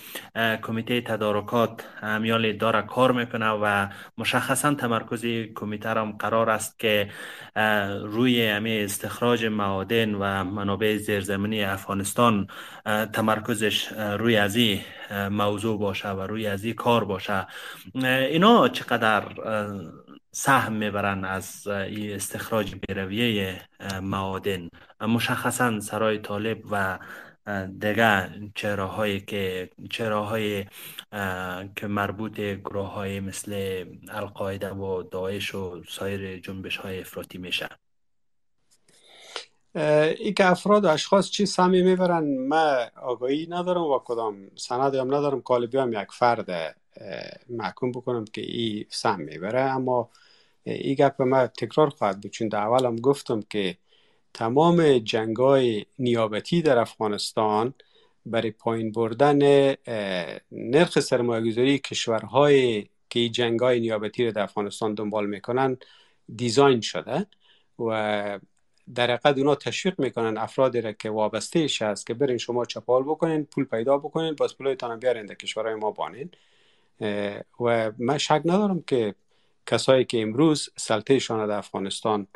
کمیته تدارکات امیال داره کار می‌کنه و مشخصا تمرکز کمیته هم قرار است که روی امی استخراج معادن و منابع زیرزمینی افغانستان تمرکزش روی از این موضوع باشه و روی از این کار باشه. اینا چقدر سهم می‌برن از استخراج بیرویه معادن. مشخصا سرای طالب و دیگه چهره هایی که چهره که مربوط گروه های مثل القاعده و داعش و سایر جنبش های افراطی میشه. ای که افراد و اشخاص چی سمی می‌برن من آگاهی ندارم و کدام سند هم ندارم. کالبی هم یک فرد محکوم بکنم که ای سم می‌بره. اما ای گپ من تکرار خواهد بود. چون در اولم گفتم که تمام جنگ های نیابتی در افغانستان برای پایین بردن نرخ سرمایه‌گذاری کشورهای که این جنگ های نیابتی رو در افغانستان دنبال می‌کنن دیزاین شده و در حقیقت اونا تشویق می‌کنن افرادی را که وابسته ایش هست که برین شما چپال بکنین پول پیدا بکنین باز پولایتان بیارین در کشورهای ما بانین. و من شک ندارم که کسایی که امروز سلطه در افغانستان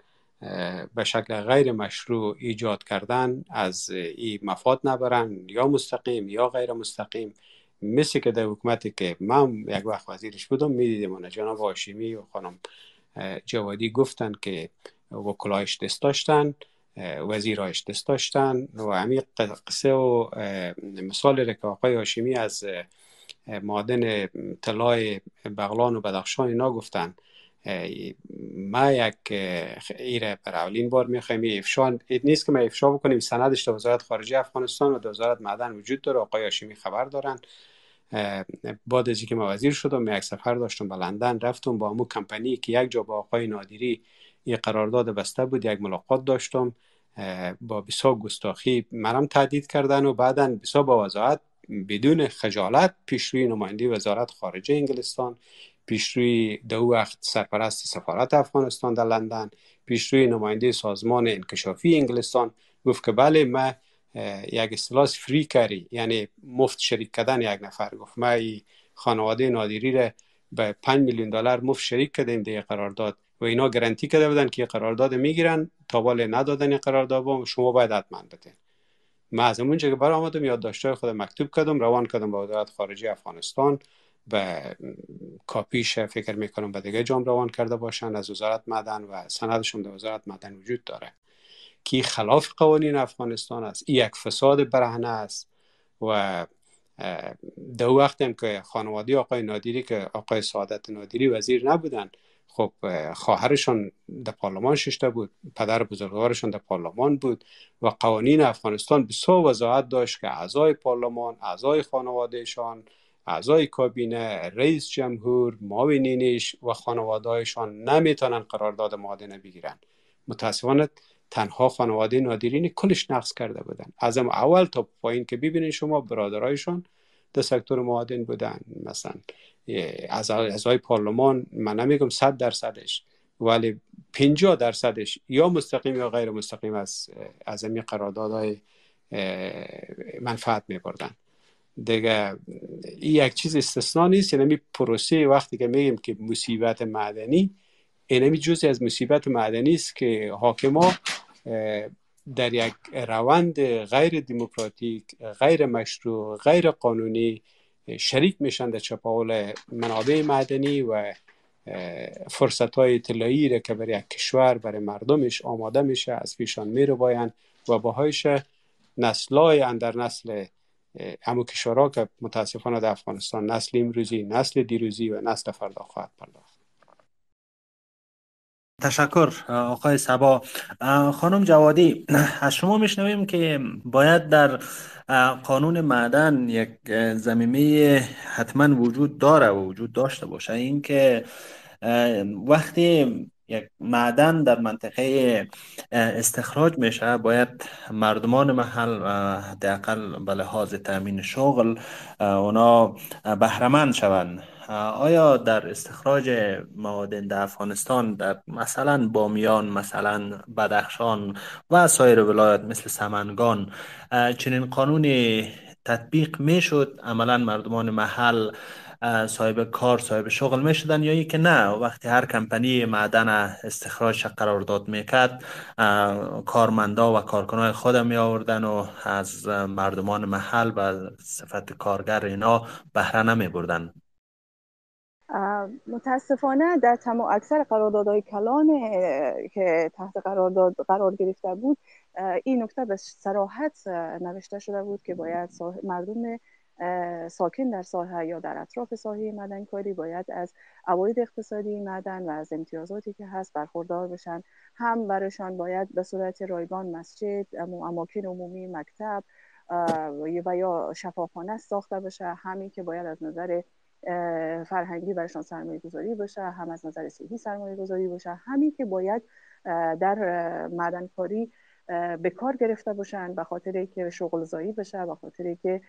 به شکل غیر مشروع ایجاد کردن از این مفاد نبرن یا مستقیم یا غیر مستقیم. مثل که در حکومتی که من یک وقت وزیرش بودم می‌دیدیم جناب هاشمی و خانم جوادی گفتن که وکلایش دست داشتن وزیرایش دست داشتن و همین قصه و مثال که آقای هاشمی از معادن طلای بغلان و بدخشان اینا گفتن. ما یک ایره بر اولین بار می‌خوایم افشان نیست که ما افشا بکنیم سندش در وزارت خارجه افغانستان و در وزارت معدن وجود داره. آقای هاشمی خبر دارن. بعد از اینکه من وزیر شدم یک سفر داشتم به لندن رفتم با امو کمپانی که یک جا با آقای نادری این قرارداد بسته بود یک ملاقات داشتم. با بسا گستاخی مرم تهدید کردن و بعدا بسا با وضاحت بدون خجالت پیشروی نماینده وزارت خارجه انگلستان پیشروی دو وقت سرپرست سفارت افغانستان در لندن پیشروی نماینده سازمان انکشافی انگلستان گفت که بله ما یک اصطلاح فری کاری یعنی مفت شریک کردن یک نفر گفت ما خانواده نادری را به 5 میلیون دلار مفت شریک کردیم در قرارداد و اینا گارانتی کرده بودن که قرارداد می‌گیرن تا بالا ندادن قرارداد شما باید حتما بدین. من از اونجا که برای آمدم یادداشت‌های خود مکتوب کردم روان کردم به وزارت خارجه افغانستان به کاپیش فکر می‌کنم به دیگه جام روان کرده باشند از وزارت معدن و سندشون در وزارت معدن وجود داره. که خلاف قوانین افغانستان است این یک فساد برهنه است و در وقت هم که خانواده آقای نادری که آقای سعادت نادری وزیر نبودن خب خواهرشان در پارلمان ششته بود پدر بزرگوارشان در پارلمان بود و قوانین افغانستان بسیار وضاحت داشت که اعضای پارلمان اعضای خانوادهشان اعضای کابینه رئیس جمهور معاونینش و خانوادهشان نمی‌تونن قرارداد معادنه بگیرن. متاسفانه تنها خانواده نادرین کلش نقص کرده بودن. از اول تا پایین که ببینید شما برادرایشان در سکتور معادن بودن مثلا از اعضای پارلمان من نمیگم صد درصدش ولی 50 درصدش یا مستقیم یا غیر مستقیم از از این قراردادهای منفعت میبردن. دیگه این یک چیز استثنا نیست یعنی پروسه وقتی که میگیم که مصیبت معدنی اینمی جزی از مصیبت معدنی است که حاکما در یک روند غیر دموکراتیک غیر مشروع غیر قانونی شریک میشن در چپاول منابع معدنی و فرصت های اطلاعی را که برای یک کشور برای مردمش آماده میشه از پیشان میره باین و باهایش نسلای اندر نسل امو کشورها که متاسفانه در افغانستان نسل امروزی نسل دیروزی و نسل فردا خواهد پرداخت. تشکر آقای سبا. خانم جوادی از شما میشنویم که باید در قانون معدن یک زمینه حتما وجود داره و وجود داشته باشه. اینکه وقتی یک معدن در منطقه استخراج میشه باید مردمان محل حداقل به لحاظ تامین شغل اونا بهرمند شوند. آیا در استخراج معادن در افغانستان در مثلا بامیان مثلا بدخشان و سایر ولایات مثل سمنگان چنین قانونی تطبیق می‌شد؟ عملا مردمان محل صاحب کار صاحب شغل می‌شدن یا که نه؟ وقتی هر کمپانی معدن استخراج قرارداد می‌کرد کارمندا و کارکنای خود می آوردن و از مردمان محل و صفت کارگر اینا بهره نمی بردن متاسفانه در تمام اکثر قراردادهای کلان که تحت قرارداد قرار گرفته بود این نکته به سراحت نوشته شده بود که باید مردم ساکن در ساحه یا در اطراف ساحه مدن کاری باید از عواید اقتصادی مدن و از امتیازاتی که هست برخوردار بشن. هم برشان باید به صورت رایگان مسجد اماکن عمومی مکتب و یا شفاخانه ساخته بشه. همین که باید از نظر فرهنگی برشان سرمایه گذاری باشه هم از نظر صحی سرمایه گذاری باشه همین که باید در مدنکاری به کار گرفته باشن به خاطر که شغل زایی بشه به خاطر که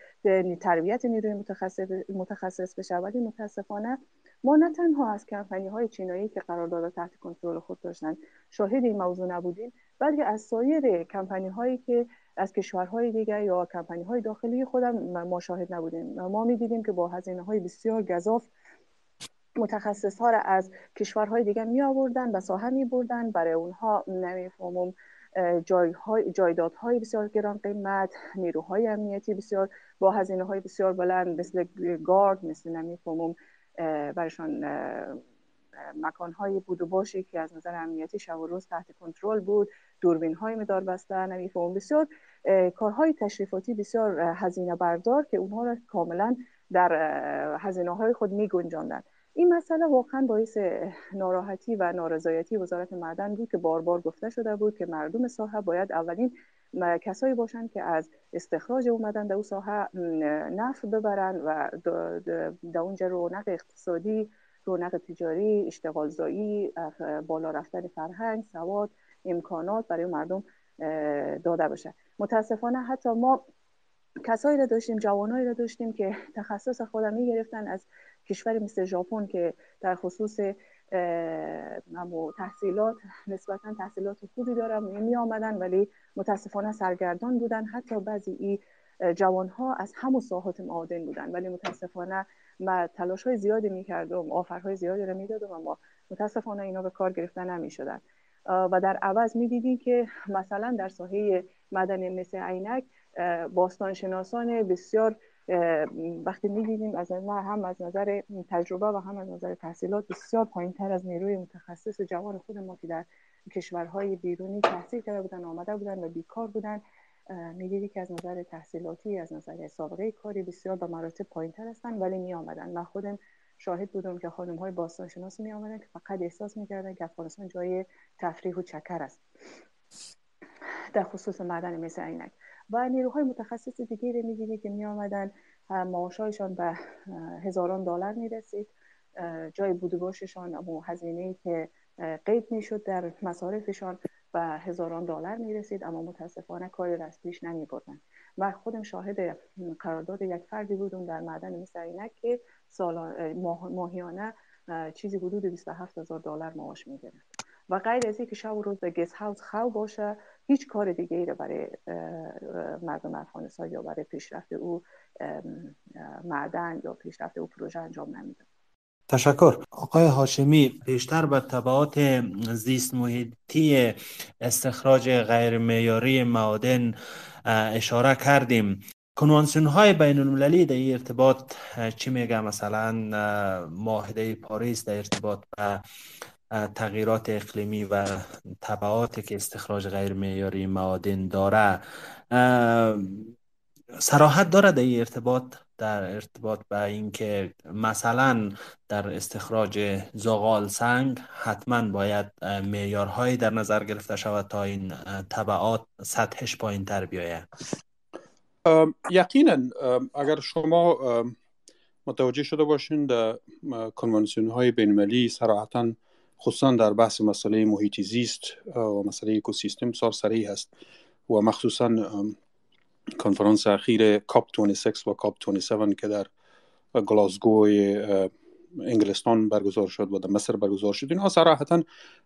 تربیت نیروی متخصص, متخصص بشه. ولی متاسفانه ما نه تنها از کمپانی های چینایی که قرارداد تحت کنترل خود داشتن شاهد این موضوع نبودیم بلکه از سایر کمپانی هایی که از کشورهای دیگر یا کمپانی های داخلی خودم ما شاهد نبودیم. ما می‌دیدیم که با هزینه های بسیار گذاف متخصص ها را از کشورهای دیگر می آوردن و ساحه می بردن برای اونها نمی‌فهمم جایهای جایدادهای بسیار گران قیمت نیروهای امنیتی بسیار با هزینه های بسیار بلند مثل گارد مثل نمی‌فهمم برشان مکان های بود و باشی که از نظر امنیتی شب و روز تحت کنترل بود دوربین های مدار بسته نمی‌فهمم بسیار کارهای تشریفاتی بسیار هزینه بردار که اونها را کاملا در هزینه های خود می گنجاندن این مسئله واقعا باعث ناراحتی و نارضایتی وزارت معدن بود که بار بار گفته شده بود که مردم ساحه باید اولین کسایی باشند که از استخراج اومدن در اون ساحه نفع ببرن و در اونجا رونق اقتصادی رونق تجاری اشتغال زایی بالا رفتن فرهنگ سواد امکانات برای مردم داده بشه متاسفانه حتی ما کسایی را داشتیم جوانایی را داشتیم که تخصص خودم می گرفتن از کشوری مثل ژاپن که در خصوص تحصیلات نسبتا تحصیلات خوبی دارم می آمدن ولی متاسفانه سرگردان بودن. حتی بعضی ای جوان ها از همون ساحات معادن بودن. ولی متاسفانه ما تلاش های زیادی می کردم آفرهای زیادی رو می دادم اما متاسفانه اینا به کار گرفته نمی شدن و در عوض می دیدیم که مثلا در ساحه مدنی مثل عینک باستانشناسان بسیار وقتی می‌دیدیم از هم از نظر تجربه و هم از نظر تحصیلات بسیار پایین تر از نیروی متخصص جوان خود ما که در کشورهای بیرونی تحصیل کرده بودن آمده بودن و بیکار بودن. می‌دیدی که از نظر تحصیلاتی از نظر سابقه کاری بسیار به مراتب پایین تر هستن ولی می آمدن من خودم شاهد بودم که خانم های باستان شناس می آمدن که فقط احساس می‌کردن که افغانستان جای تفریح و چکر است. در خصوص معدن مثل عینک. و نیروهای متخصص دیگری می‌دیدی که می آمدن معاشایشان به هزاران دلار می رسید جای بودباششان و هزینه که قید می‌شد در مصارفشان. به هزاران دلار می رسید اما متاسفانه کاری را از پیش نمی بردن و خودم شاهد قرارداد یک فردی بودم در معدن مثل که ماهیانه چیزی حدود 27 هزار دلار معاش می گرفت و غیر از که شب و روز به گس هاوس خو باشه هیچ کار دیگه ای برای مردم افغانستان یا برای پیشرفت او معدن یا پیشرفت او پروژه انجام نمیده تشکر. آقای هاشمی بیشتر به طبعات زیست محیطی استخراج غیر معیاری معادن اشاره کردیم. کنوانسیون های بین المللی در ارتباط چی میگه مثلا معاهده پاریس در ارتباط به تغییرات اقلیمی و طبعاتی که استخراج غیر معیاری معادن داره. سراحت داره در ارتباط؟ در ارتباط به اینکه مثلا در استخراج زغال سنگ حتما باید معیارهایی در نظر گرفته شود تا این طبعات سطحش پایین تر بیاید یقینا اگر شما متوجه شده باشین در کنوانسیون های بینمالی سراحتا خصوصا در بحث مسئله محیطی زیست و مسئله اکوسیستم بسیار سریع هست و مخصوصا کنفرانس اخیر کاپ 26 و کاپ 27 که در گلاسگو انگلستان برگزار شد و در مصر برگزار شد. اینها صراحتا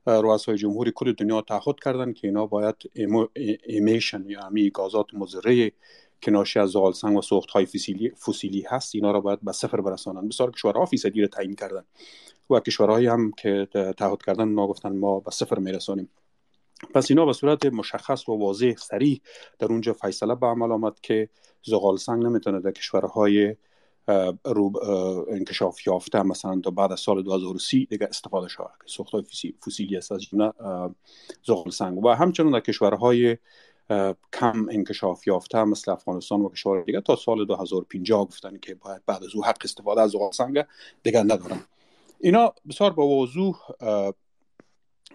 رؤسای جمهوری کل دنیا تعهد کردند که اینا باید ایمیشن یا امی گازات مضره که ناشی از زغال سنگ و سوخت های فسیلی, فسیلی هست. اینا را باید به صفر برسانند. بسیار کشورها فیصدی را تعیین کردن و کشورهایی هم که تعهد کردن ما گفتن ما به صفر میرسانیم. پس اینا به صورت مشخص و واضح سریع در اونجا فیصله به عمل آمد که زغال سنگ نمی‌تونه در کشورهای رو انکشاف یافته مثلا تا بعد از سال 2030 دیگه استفاده شود. که سوخت فسیلی است از جمله زغال سنگ. و همچنین در کشورهای کم انکشاف یافته مثل افغانستان و کشور دیگه تا سال 2050 گفتن که باید بعد از او حق استفاده از زغال سنگ دیگه ندارن. اینا بسیار با وضوح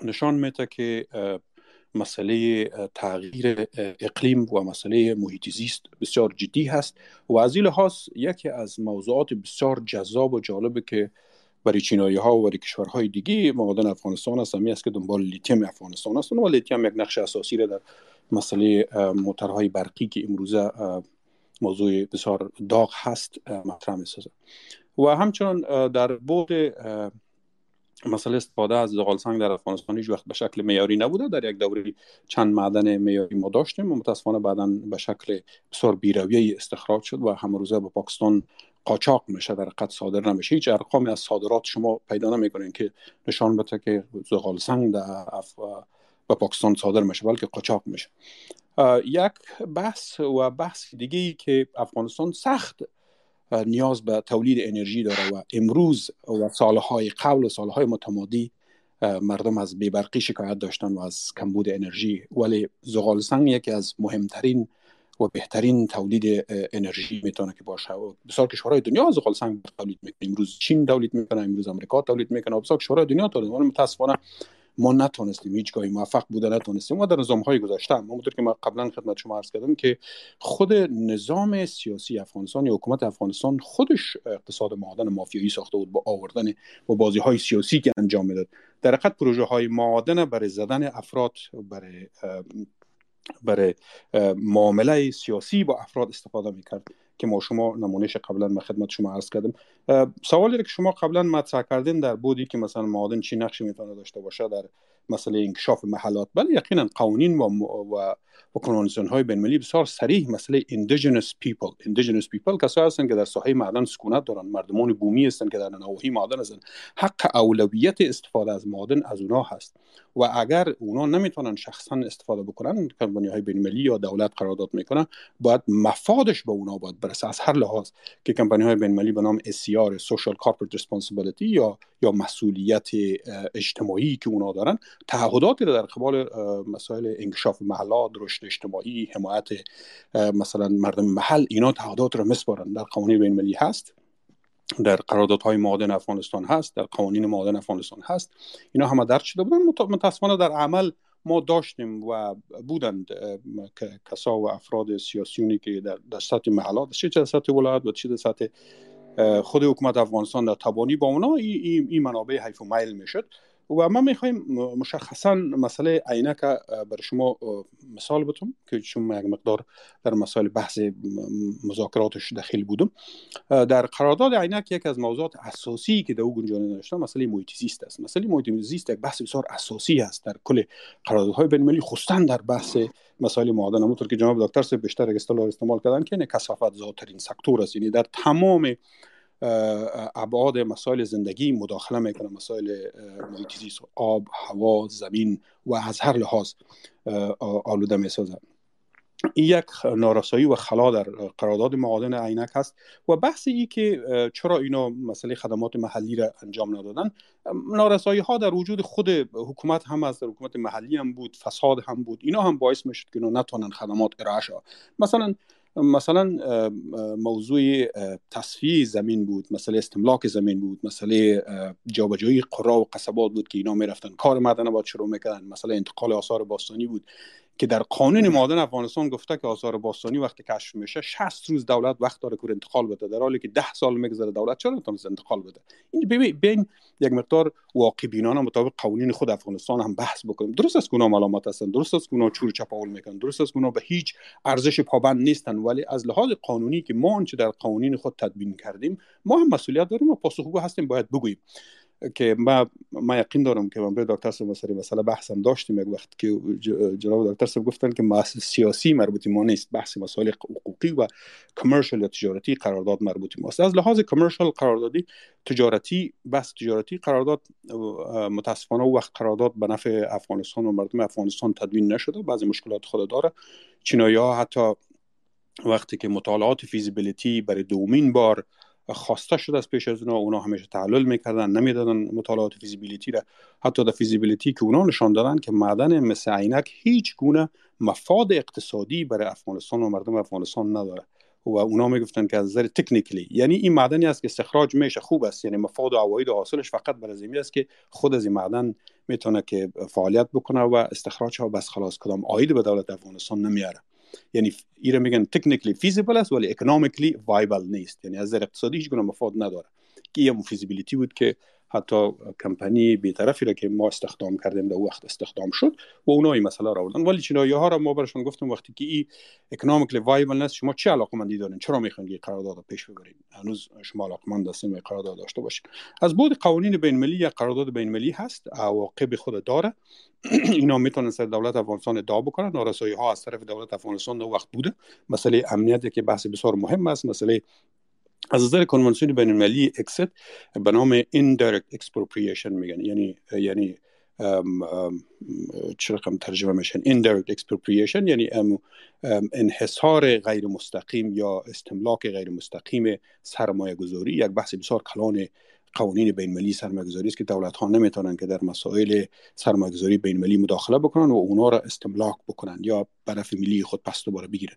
نشان میده که مسئله تغییر اقلیم و مسئله محیط زیست بسیار جدی هست و از این لحاظ یکی از موضوعات بسیار جذاب و جالبه که برای چینایی ها و برای کشورهای دیگه معادن افغانستان است. همی است که دنبال لیتیم افغانستان هستند و لیتیم یک نقش اساسی را در مسئله موترهای برقی که امروزه موضوع بسیار داغ هست مطرح می و همچنان در بود مسئله استفاده از زغال سنگ در افغانستان هیچ وقت به شکل معیاری نبوده. در یک دوره چند معدن معیاری ما داشتیم و متاسفانه بعدا به شکل بسیار بیرویه استخراج شد و هم روزه به پاکستان قاچاق میشه. در قد صادر نمیشه. هیچ ارقامی از صادرات شما پیدا نمی‌کنین که نشان بده که زغال سنگ در اف... به پاکستان صادر میشه بلکه قاچاق میشه. یک بحث و بحث دیگه ای که افغانستان سخت نیاز به تولید انرژی داره و امروز و سالهای قبل و سالهای متمادی مردم از بیبرقی شکایت داشتن و از کمبود انرژی. ولی زغال سنگ یکی از مهمترین و بهترین تولید انرژی می‌تونه که باشه. و بسیار کشورهای دنیا زغال سنگ تولید می‌کنه. امروز چین تولید می‌کنه امروز امریکا تولید می‌کنه بسیار کشورهای دنیا تولید می‌کنه. متاسفانه ما نتونستیم هیچ گاهی موفق بوده نتونستیم. ما در نظام های گذاشتم همونطور که ما قبلا خدمت شما عرض کردم که خود نظام سیاسی افغانستان یا حکومت افغانستان خودش اقتصاد معادن مافیایی ساخته بود با آوردن با بازی های سیاسی که انجام می‌داد. در حقیقت پروژه های معادن برای زدن افراد برای برای معامله سیاسی با افراد استفاده می‌کرد. که ما شما نمونهش قبلا ما خدمت شما عرض کردم. سوالی که شما قبلا مطرح کردین در بودی که مثلا معادن چی نقشی می‌تونه داشته باشه در مسئله انکشاف محلات. بله یقینا قوانین و, و و کنوانسیون های بین المللی بسیار صریح مسئله indigenous people. indigenous people کسایی هستند که در ساحه معدن سکونت دارن مردمان بومی هستند که در نواحی معدن هستند حق اولویت استفاده از معدن از اونها هست. و اگر اونا نمی‌تونن شخصا استفاده بکنن کمپانی های بین المللی یا دولت قرارداد می‌کنن باید مفادش به اونا باید برسه. از هر لحاظ که کمپانی های بین المللی به نام SCR Social Corporate Responsibility یا یا مسئولیت اجتماعی که اونا دارن تعهداتی در قبال مسائل انکشاف محلات رشد اجتماعی حمایت مثلا مردم محل اینا تعهدات رو مسپارن در قوانین بین المللی هست. در قراردادهای معادن افغانستان هست در قوانین معادن افغانستان هست. اینا همه درد شده بودن. متاسفانه در عمل ما داشتیم و بودند کسا و افراد سیاسیونی که در, در سطح محلات چه در سطح ولایت و چه در سطح خود حکومت افغانستان در تبانی با اونا این ای, منابع حیف و میل می‌شد. و ما می‌خوایم مشخصا مسئله عینک بر شما مثال بتون که چون یک مقدار در مسائل بحث مذاکراتش داخل بودم. در قرارداد عینک یک از موضوعات اساسی که در او گنجانه داشته مسئله محیط است. مسئله محیط یک بحث بسیار اساسی است در کل قراردادهای بین المللی خصوصا در بحث مسائل معادن. همونطور که جناب دکتر بیشتر اصطلاح استعمال کردن که کثافت زادترین سکتور است. یعنی در تمام ابعاد مسائل زندگی مداخله می‌کنه مسائل محیط آب هوا زمین و از هر لحاظ آلوده می‌سازه. این یک نارسایی و خلا در قرارداد معادن عینک هست و بحث ای که چرا اینا مسئله خدمات محلی را انجام ندادن؟ نارسایی ها در وجود خود حکومت هم از در حکومت محلی هم بود فساد هم بود اینا هم باعث می‌شد که اینا نتونن خدمات ارائه مثلا مثلا موضوع تصفیه زمین بود مسئله استملاک زمین بود مسئله جابجایی قرا و قصبات بود که اینا می‌رفتن. کار معدن باید شروع می‌کردن مسئله انتقال آثار باستانی بود. که در قانون معادن افغانستان گفته که آثار باستانی وقتی کشف میشه 60 روز دولت وقت داره که انتقال بده. در حالی که 10 سال میگذره دولت چرا نتونست انتقال بده؟ این ببین یک مقدار واقع بینانه مطابق قوانین خود افغانستان هم بحث بکنیم. درست است که اونا ملامت هستن درست است که اونا چور چپاول می‌کنن درست است که اونا به هیچ ارزش پابند نیستن. ولی از لحاظ قانونی که ما آنچه در قوانین خود تدوین کردیم ما هم مسئولیت داریم و پاسخگو هستیم باید بگوییم. که ما ما یقین دارم که من به دکتر صاحب مسئله مثلا بحثم داشتیم. یک وقت که جناب دکتر صاحب گفتن که بحث سیاسی مربوطی ما نیست بحث مسائل حقوقی و کامرشال یا تجارتی قرارداد مربوطی ماست از لحاظ کامرشال قراردادی تجارتی بحث تجارتی قرارداد متاسفانه وقت قرارداد به نفع افغانستان و مردم افغانستان تدوین نشده. بعضی مشکلات خود داره. چینایی حتی وقتی که مطالعات فیزیبیلیتی برای دومین بار خواسته شده از پیش از اونا اونا همیشه تعلل می‌کردن نمی‌دادن مطالعات فیزیبیلیتی را. حتی در فیزیبیلیتی که اونا نشان دادن که معدن مثل عینک هیچ گونه مفاد اقتصادی برای افغانستان و مردم افغانستان نداره. و اونا می‌گفتن که از نظر تکنیکلی یعنی این معدنی است که استخراج میشه خوب است. یعنی مفاد و عواید و حاصلش فقط برای زمین است که خود از این معدن می‌تونه که فعالیت بکنه و استخراج ها بس خلاص کدام عاید به دولت افغانستان نمیاره. یعنی ایره میگن technically feasible است ولی economically viable نیست. یعنی از نظر اقتصادی هیچ گونه مفاد نداره. که یه feasibility بود که حتی کمپانی بیطرفی را که ما استخدام کردیم در وقت استخدام شد و اونا این مسئله را آوردن. ولی چینایی ها را ما برشون گفتیم وقتی که این economically viable شما چه علاقمندی دارین؟ چرا می‌خواین این قرارداد پیش ببرین؟ هنوز شما علاقمند هستین و قرارداد داشته باشین. از بود قوانین بین المللی یا قرارداد بین المللی هست عواقب خود داره. اینا می‌تونن سر دولت افغانستان ادعا بکنن. نارسایی ها از طرف دولت افغانستان وقت بوده. مسئله امنیت که بحث بسیار مهم است. مسئله از نظر کنوانسیون بین المللی اکسیت به نام indirect expropriation میگن. یعنی یعنی چه ترجمه میشن indirect expropriation یعنی انحصار غیر مستقیم یا استملاک غیر مستقیم سرمایه گذاری یک بحث بسیار کلان قوانین بین المللی سرمایه‌گذاری است که دولت ها نمی‌تونن که در مسائل سرمایه‌گذاری بین المللی مداخله بکنن و اونا را استملاک بکنن یا برف ملی خود پس دوباره بگیرن.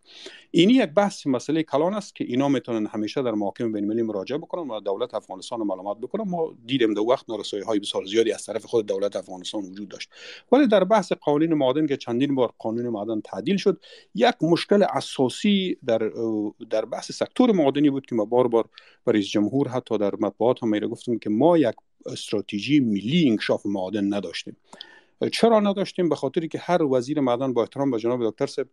اینی یک بحث مسئله کلان است که اینا می‌تونن همیشه در محاکم بین المللی مراجعه بکنن و دولت افغانستان معلومات بکنن. ما دیدیم در وقت نارسایی های بسیار زیادی از طرف خود دولت افغانستان وجود داشت. ولی در بحث قوانین معادن که چندین بار قانون معدن تعدیل شد یک مشکل اساسی در در بحث سکتور معادنی بود که ما بار بار رئیس جمهور حتی در مطبوعات هم گفتیم که ما یک استراتژی ملی انکشاف معادن نداشتیم. چرا نداشتیم؟ به خاطری که هر وزیر معدن با احترام به جناب دکتر صاحب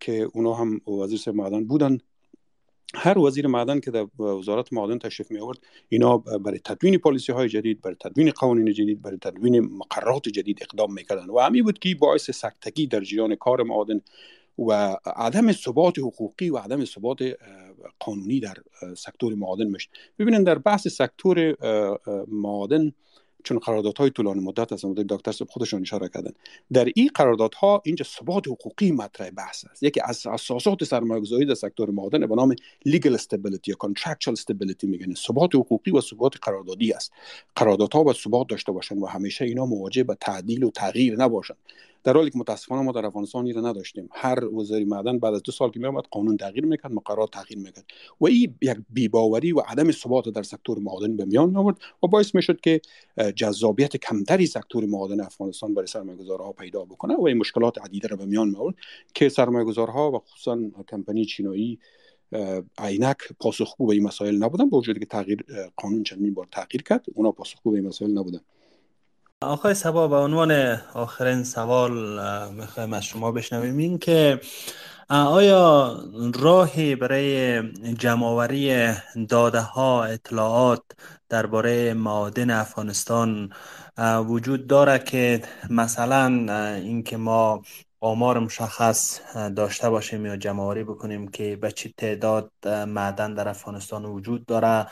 که اونا هم وزیر صاحب معدن بودن هر وزیر معدن که در وزارت معدن تشریف می آورد اینا برای تدوین پالیسی های جدید برای تدوین قوانین جدید برای تدوین مقررات جدید اقدام می‌کردن. و همین بود که باعث سکتگی در جریان کار معدن و عدم ثبات حقوقی و عدم ثبات قانونی در سکتور معادن میشه ببینید در بحث سکتور معادن چون قراردادهای طولانی مدت از دکتر خودشون اشاره کردن. در این قراردادها اینجا ثبات حقوقی مطرح بحث است. یکی از اساسات سرمایه‌گذاری در سکتور معادن به نام legal stability یا contractual stability میگن. ثبات حقوقی و ثبات قراردادی است. قراردادها باید ثبات داشته باشند و همیشه اینا مواجه به تعدیل و تغییر نباشند. در حالی که متاسفانه ما در افغانستان را نداشتیم. هر وزیر معدن بعد از دو سال که میآمد قانون تغییر می‌کرد مقررات تغییر می‌کرد. و این یک بیباوری و عدم ثبات در سکتور معادن به میان آورد و باعث می‌شد که جذابیت کمتری سکتور معادن افغانستان برای سرمایه‌گذارها پیدا بکنه و این مشکلات عدیده را به میان می آورد که سرمایه‌گذارها و خصوصا کمپانی چینایی عینک پاسخگو به این مسائل نبودن با وجودی که تغییر قانون چندین بار تغییر کرد اونا پاسخگو به این مسائل نبودن. آقای سبا به عنوان آخرین سوال می‌خوایم از شما بشنویم. این که آیا راهی برای جمعآوری داده ها اطلاعات درباره معادن افغانستان وجود داره که مثلا اینکه ما آمار مشخص داشته باشیم یا جمعآوری بکنیم که به چه تعداد معدن در افغانستان وجود داره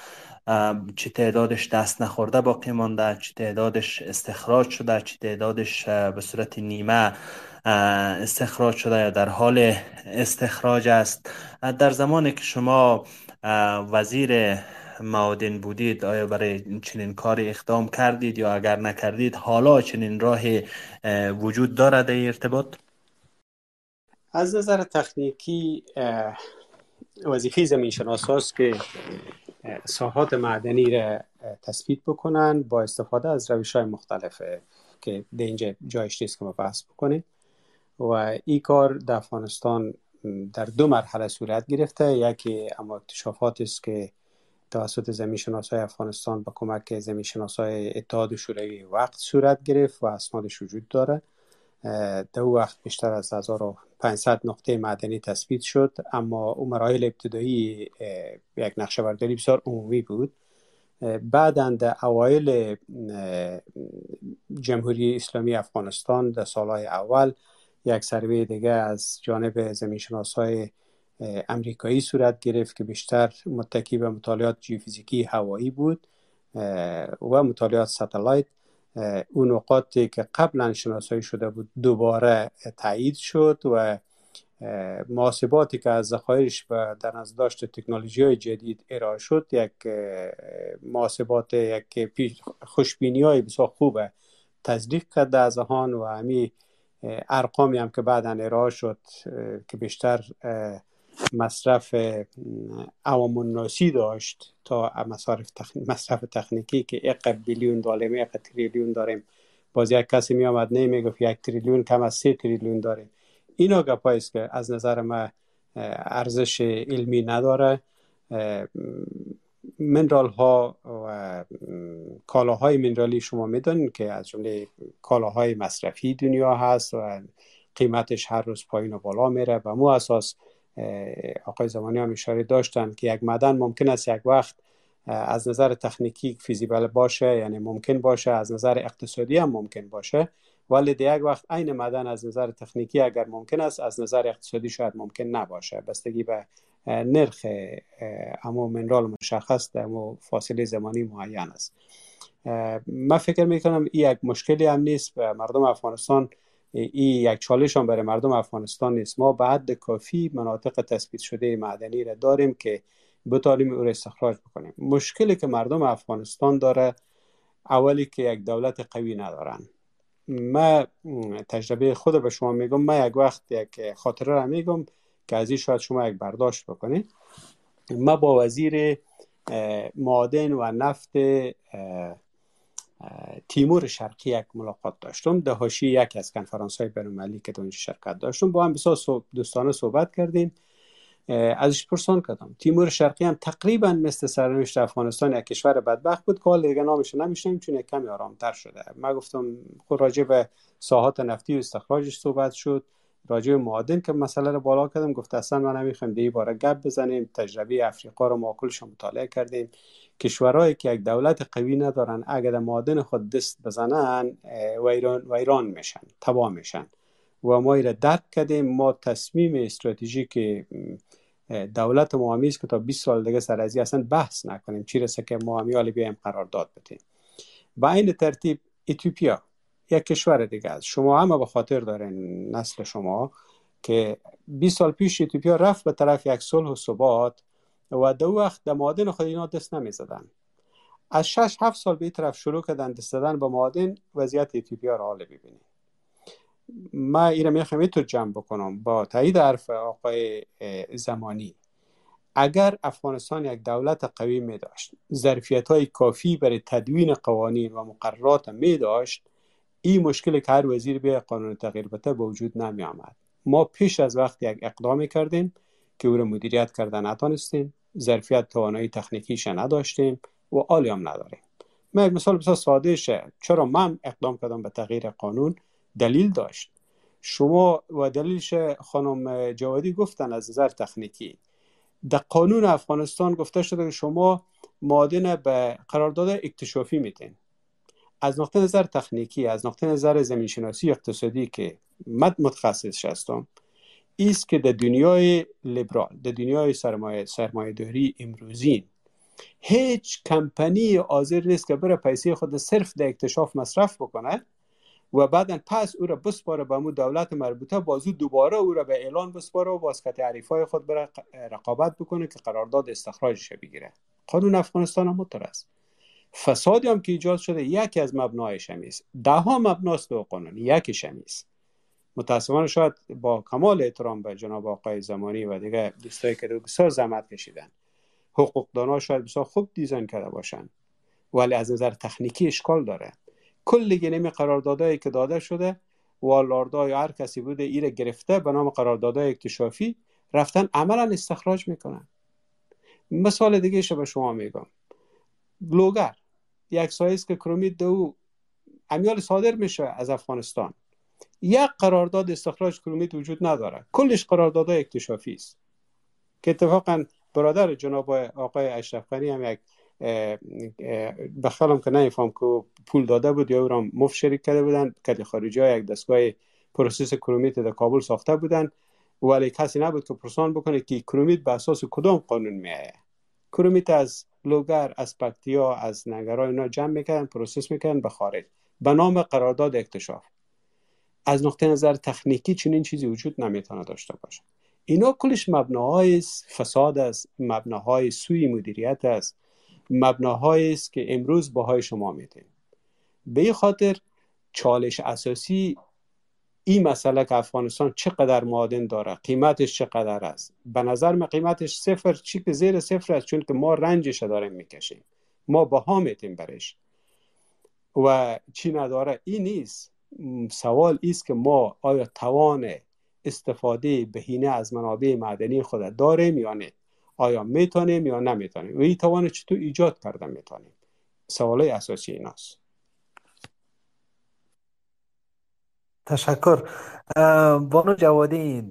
چه تعدادش دست نخورده باقی مانده چه تعدادش استخراج شده چه تعدادش به صورت نیمه استخراج شده یا در حال استخراج است. در زمانی که شما وزیر معادن بودید آیا برای چنین کاری اقدام کردید یا اگر نکردید حالا چنین راهی وجود دارد در ارتباط؟ از نظر تکنیکی وظیفه زمین شناس که ساحات معدنی را تثبیت بکنن با استفاده از روش های مختلفه که در اینجا جایش نیست که ما بحث بکنیم. و این کار در افغانستان در دو مرحله صورت گرفته. یکی اما اکتشافات است که توسط زمین شناس های افغانستان با کمک زمین شناس های اتحاد شوروی وقت صورت گرفت و اسنادش وجود داره. در وقت بیشتر از 1500 نقطه معدنی تثبیت شد اما اون مراحل ابتدایی یک نقشه برداری بسیار عمومی بود. بعدا در اوایل جمهوری اسلامی افغانستان در سالهای اول یک سروی دیگه از جانب زمین های امریکایی صورت گرفت که بیشتر متکی به مطالعات جیوفیزیکی هوایی بود و مطالعات ستلایت اون نقاطی که قبلا شناسایی شده بود دوباره تایید شد و محاسباتی که از ذخایرش به در نظر داشت تکنولوژی های جدید ارائه شد یک محاسبات یک خوشبینی های بسیار خوبه تصدیق کرده از آن و همی ارقامی هم که بعدا ارائه شد که بیشتر مصرف عوام الناسی داشت تا مصرف, مصرف تکنیکی که یک بیلیون داریم یک تریلیون داریم. باز یک کسی می آمد نه گفت یک تریلیون کم از سه تریلیون داریم. اینا گپایی است که از نظر ما ارزش علمی نداره. منرال ها و کالاهای منرالی شما می‌دونید که از جمله کالاهای مصرفی دنیا هست و قیمتش هر روز پایین و بالا میره. و مو اساس آقای زمانی هم اشاره داشتن که یک معدن ممکن است یک وقت از نظر تکنیکی فیزیبل باشه یعنی ممکن باشه از نظر اقتصادی هم ممکن باشه ولی یک وقت عین معدن از نظر تکنیکی اگر ممکن است از نظر اقتصادی شاید ممکن نباشه. بستگی به نرخ اما منرال مشخص در فاصله زمانی معین است. من فکر می‌کنم این یک مشکلی هم نیست مردم افغانستان این یک چالش هم برای مردم افغانستان نیست. ما بعد کافی مناطق تثبیت شده معدنی را داریم که بتانیم او را استخراج بکنیم. مشکلی که مردم افغانستان داره اولی که یک دولت قوی ندارن. ما تجربه خود به شما میگم. ما یک وقت یک خاطره را میگم که از این شاید شما یک برداشت بکنید. ما با وزیر معادن و نفت تیمور شرقی یک ملاقات داشتم. ده هاشی یک از کنفرانس های بین که در شرکت داشتم. با هم بسیار دوستانه صحبت کردیم. ازش پرسان کردم. تیمور شرقی هم تقریبا مثل سرنوشت افغانستان یک کشور بدبخت بود که حال دیگه نامش نمیشنیم چون یک کمی آرامتر شده. ما گفتم خود راجع به ساحات نفتی و استخراجش صحبت شد. راجع به معادن که مسئله رو بالا کردم. گفت اصلا ما نمی‌خوایم دیگه باره گپ بزنیم. تجربه افریقا رو معقولش مطالعه کردیم. کشورهایی که یک دولت قوی ندارن اگر معادن خود دست بزنن ویران, ویران میشن تباه میشن. و ما را درک کردیم ما تصمیم استراتژیک دولت است که تا 20 سال دیگه سر از اصلا بحث نکنیم. چی رسه که ما همی بیایم قرار داد بدیم. به این ترتیب اتیوپیا یک کشور دیگه است. شما همه به خاطر دارین نسل شما که 20 سال پیش اتیوپیا رفت به طرف یک صلح و ثبات. و دو وقت در معادن خود اینا دست نمی زدن. از 6 7 سال به طرف شروع کردن دست زدن به معادن وضعیت اتیوپیا را حال ببینید ما این می‌خوام اینطور جمع بکنم با تایید حرف آقای زمانی. اگر افغانستان یک دولت قوی می داشت ظرفیت های کافی برای تدوین قوانین و مقررات می داشت این مشکل که هر وزیر به قانون تغییر بده به وجود نمی آمد ما پیش از وقت یک اقدامی کردیم که او را مدیریت کردن نتانستیم ظرفیت توانایی تکنیکیش نداشتیم و آلی هم نداریم. من یک مثال بسیار ساده شه. چرا من اقدام کردم به تغییر قانون؟ دلیل داشت. شما و دلیلش خانم جوادی گفتن از نظر تکنیکی. در قانون افغانستان گفته شده که شما معادن به قرارداد اکتشافی میتین. از نقطه نظر تکنیکی از نقطه نظر زمین شناسی اقتصادی که مد متخصص هستم ایست که در دنیای لیبرال در دنیای سرمایه سرمایه داری امروزین هیچ کمپنی حاضر نیست که بره پیسه خود صرف در اکتشاف مصرف بکنه و بعدا پس او را بسپاره به دولت مربوطه بازو دوباره او را به اعلان بسپاره و باز تعریف های خود بره رقابت بکنه که قرارداد استخراجش بگیره. قانون افغانستان هم است. فسادی هم که ایجاد شده یکی از مبنایش همیست ده ها مبناست دو قانون یکیش همیست متاسفانه شاید با کمال احترام به جناب آقای زمانی و دیگه دوستایی که بسیار زحمت کشیدن حقوقدانا شاید بسیار خوب دیزاین کرده باشن ولی از نظر تکنیکی اشکال داره. کل نمی قراردادهایی که داده شده والاردای یا هر کسی بوده ایره گرفته به نام قراردادهای اکتشافی رفتن عملا استخراج می‌کنن. مثال دیگه به شما میگم. لوگر یک سایز که کرومید دو امیال صادر میشه از افغانستان. یک قرارداد استخراج کرومیت وجود نداره کلش قراردادهای اکتشافی است. که اتفاقا برادر جناب آقای اشرف هم یک به خیالم که نمیفهم که پول داده بود یا او را شریک کرده بودن که خارجی ها یک دستگاه process کرومیت در کابل ساخته بودن ولی کسی نبود که پرسان بکنه که کرومیت به اساس کدام قانون میایه کرومیت از لوگر از پکتیا از نگرای اینا جمع می‌کردن process می‌کردن به خارج. به نام قرارداد اکتشاف. از نقطه نظر تکنیکی چنین چیزی وجود نمی‌تونه داشته باشه. اینا کلش مبناهای فساد است مبناهای سوی مدیریت است مبناهایی است که امروز باهای شما میدیم. به خاطر چالش اساسی این مسئله که افغانستان چقدر معادن داره قیمتش چقدر است؟ به نظر من قیمتش صفر چی که زیر صفر است چون که ما رنجش داریم می‌کشیم. ما باها میتیم برش. و چی نداره؟ این نیست. سوال است که ما آیا توان استفاده بهینه از منابع معدنی خود داریم یا نه؟ آیا می‌تونیم یا نمی‌تونیم؟ و این توان چطور ایجاد کردن می‌تونیم؟ سوال اساسی ایناست. تشکر. بانو جوادی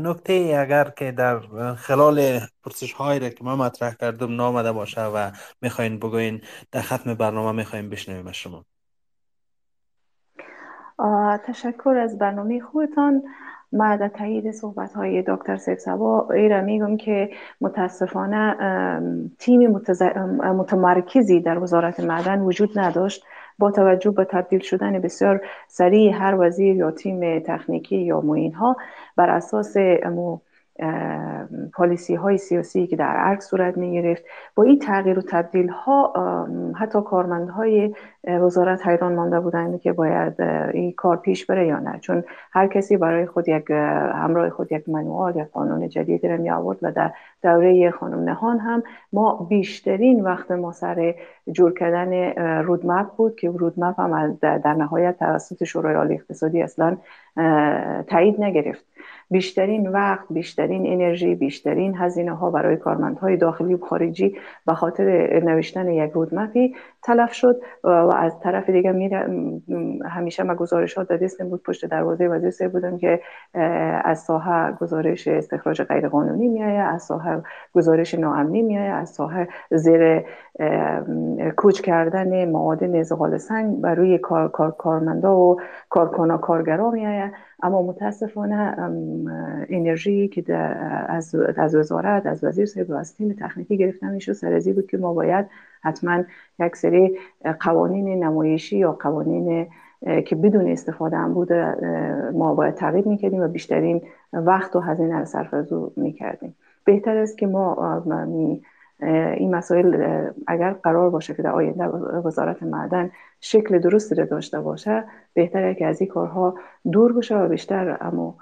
نکته اگر که در خلال پرسش هایی که ما مطرح کردم نامده باشه و می‌خواین بگوین در ختم برنامه می‌خواین بشنویم از شما. تشکر از برنامه خودتان. ما در تایید صحبت های دکتر سیف سبا را میگم که متاسفانه تیم متمرکزی در وزارت معدن وجود نداشت. با توجه به تبدیل شدن بسیار سریع هر وزیر یا تیم تکنیکی یا معین ها بر اساس پالیسی های سیاسی که در ارگ صورت می گرفت با این تغییر و تبدیل ها حتی های وزارت حیران مانده بودند که باید این کار پیش بره یا نه. چون هر کسی برای خود یک همراه خود یک منوال یا قانون جدیدی را می آورد و در دوره خانم نهان هم ما بیشترین وقت ما سر جور کردن رودمپ بود که رودمپ هم در نهایت توسط شورای عالی اقتصادی اصلا تایید نگرفت. بیشترین وقت بیشترین انرژی بیشترین هزینه ها برای کارمندهای داخلی و خارجی به خاطر نوشتن یک رودمپی تلف شد و از طرف دیگه میره همیشه ما گزارشات دستم بود پشت دروازه وزیر بودم که از ساحه گزارش استخراج غیر قانونی میایه از ساحه گزارش ناامنی میایه از ساحه زیر کوچ کردن معادن زغال سنگ بر روی کار، کار، کارمندا و کارکنا کارگرا میایه اما متاسفانه انرژی که از, از وزارت از وزیر صاحب و از تیم تکنیکی گرفته می‌شد سر بود که ما باید حتما یک سری قوانین نمایشی یا قوانین که بدون استفاده هم بوده ما باید تغییر می‌کردیم و بیشترین وقت و هزینه رو صرف از می‌کردیم. بهتر است که ما این مسائل اگر قرار باشه که در آینده وزارت معدن شکل درستی رو داشته باشه بهتره که از این کارها دور بشه و بیشتر اما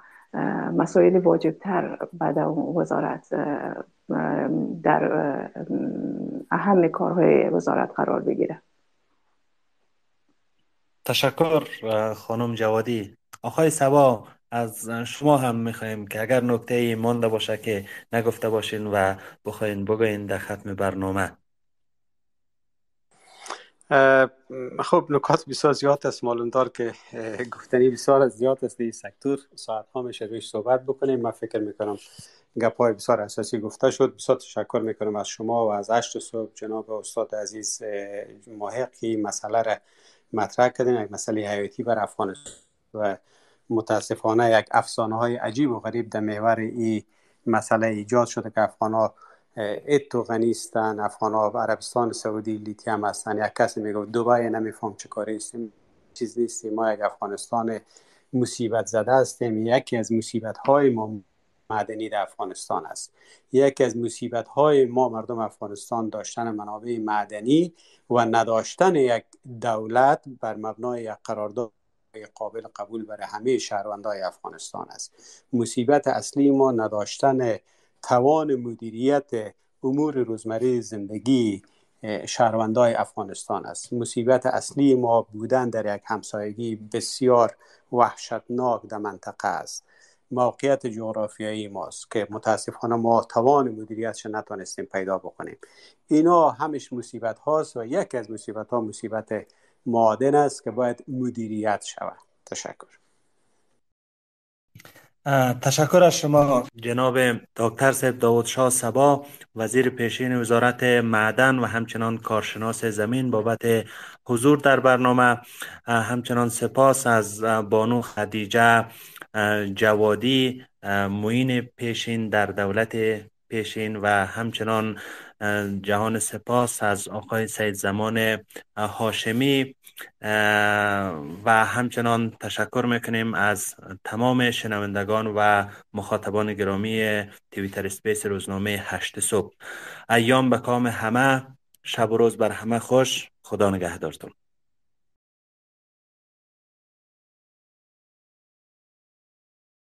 مسائل واجبتر بعد وزارت در اهم کارهای وزارت قرار بگیره. تشکر خانم جوادی. آقای سبا از شما هم می‌خوایم که اگر نکته مانده باشه که نگفته باشین و بخواین بگوین در ختم برنامه. خب نکات بسیار زیاد است. معلوم دار که گفتنی بسیار زیاد است. این سکتور ساعت ها میشه رویش صحبت بکنیم. من فکر می‌کنم گپ بسیار اساسی گفته شد. بسیار تشکر می‌کنم از شما و از هشت صبح جناب استاد عزیز این مسئله را مطرح کردین. یک مسئله حیاتی بر افغانستان و متاسفانه یک افسانه های عجیب و غریب در محور این مسئله ایجاد شده که افغان ها اتو غنیستن افغان ها عربستان سعودی لیتیم هستن. یک کسی میگه دوبای نمیفهم چه کاری استیم چیز نیستیم. ما یک افغانستان مصیبت زده هستیم. یکی از مصیبت های ما معدنی در افغانستان است. یکی از مصیبت های ما مردم افغانستان داشتن منابع معدنی و نداشتن یک دولت بر مبنای یک قرارداد قابل قبول برای همه شهروندهای افغانستان است. مصیبت اصلی ما نداشتن توان مدیریت امور روزمره زندگی شهروندهای افغانستان است. مصیبت اصلی ما بودن در یک همسایگی بسیار وحشتناک در منطقه است. موقعیت جغرافیایی ماست که متاسفانه ما توان مدیریتش نتونستیم پیدا بکنیم. اینا همش مصیبت هاست و یکی از مصیبت ها مصیبت معادن است که باید مدیریت شود. تشکر. تشکر از شما. جناب دکتر سید داود شاه سبا وزیر پیشین وزارت معدن و همچنان کارشناس زمین بابت حضور در برنامه همچنان سپاس از بانو خدیجه جوادی معین پیشین در دولت پیشین و همچنان جهان سپاس از آقای سید زمان هاشمی. و همچنان تشکر می‌کنیم از تمام شنوندگان و مخاطبان گرامی Twitter Space روزنامه هشت صبح. ایام به کام همه شب و روز بر همه خوش. خدا نگهدارتون.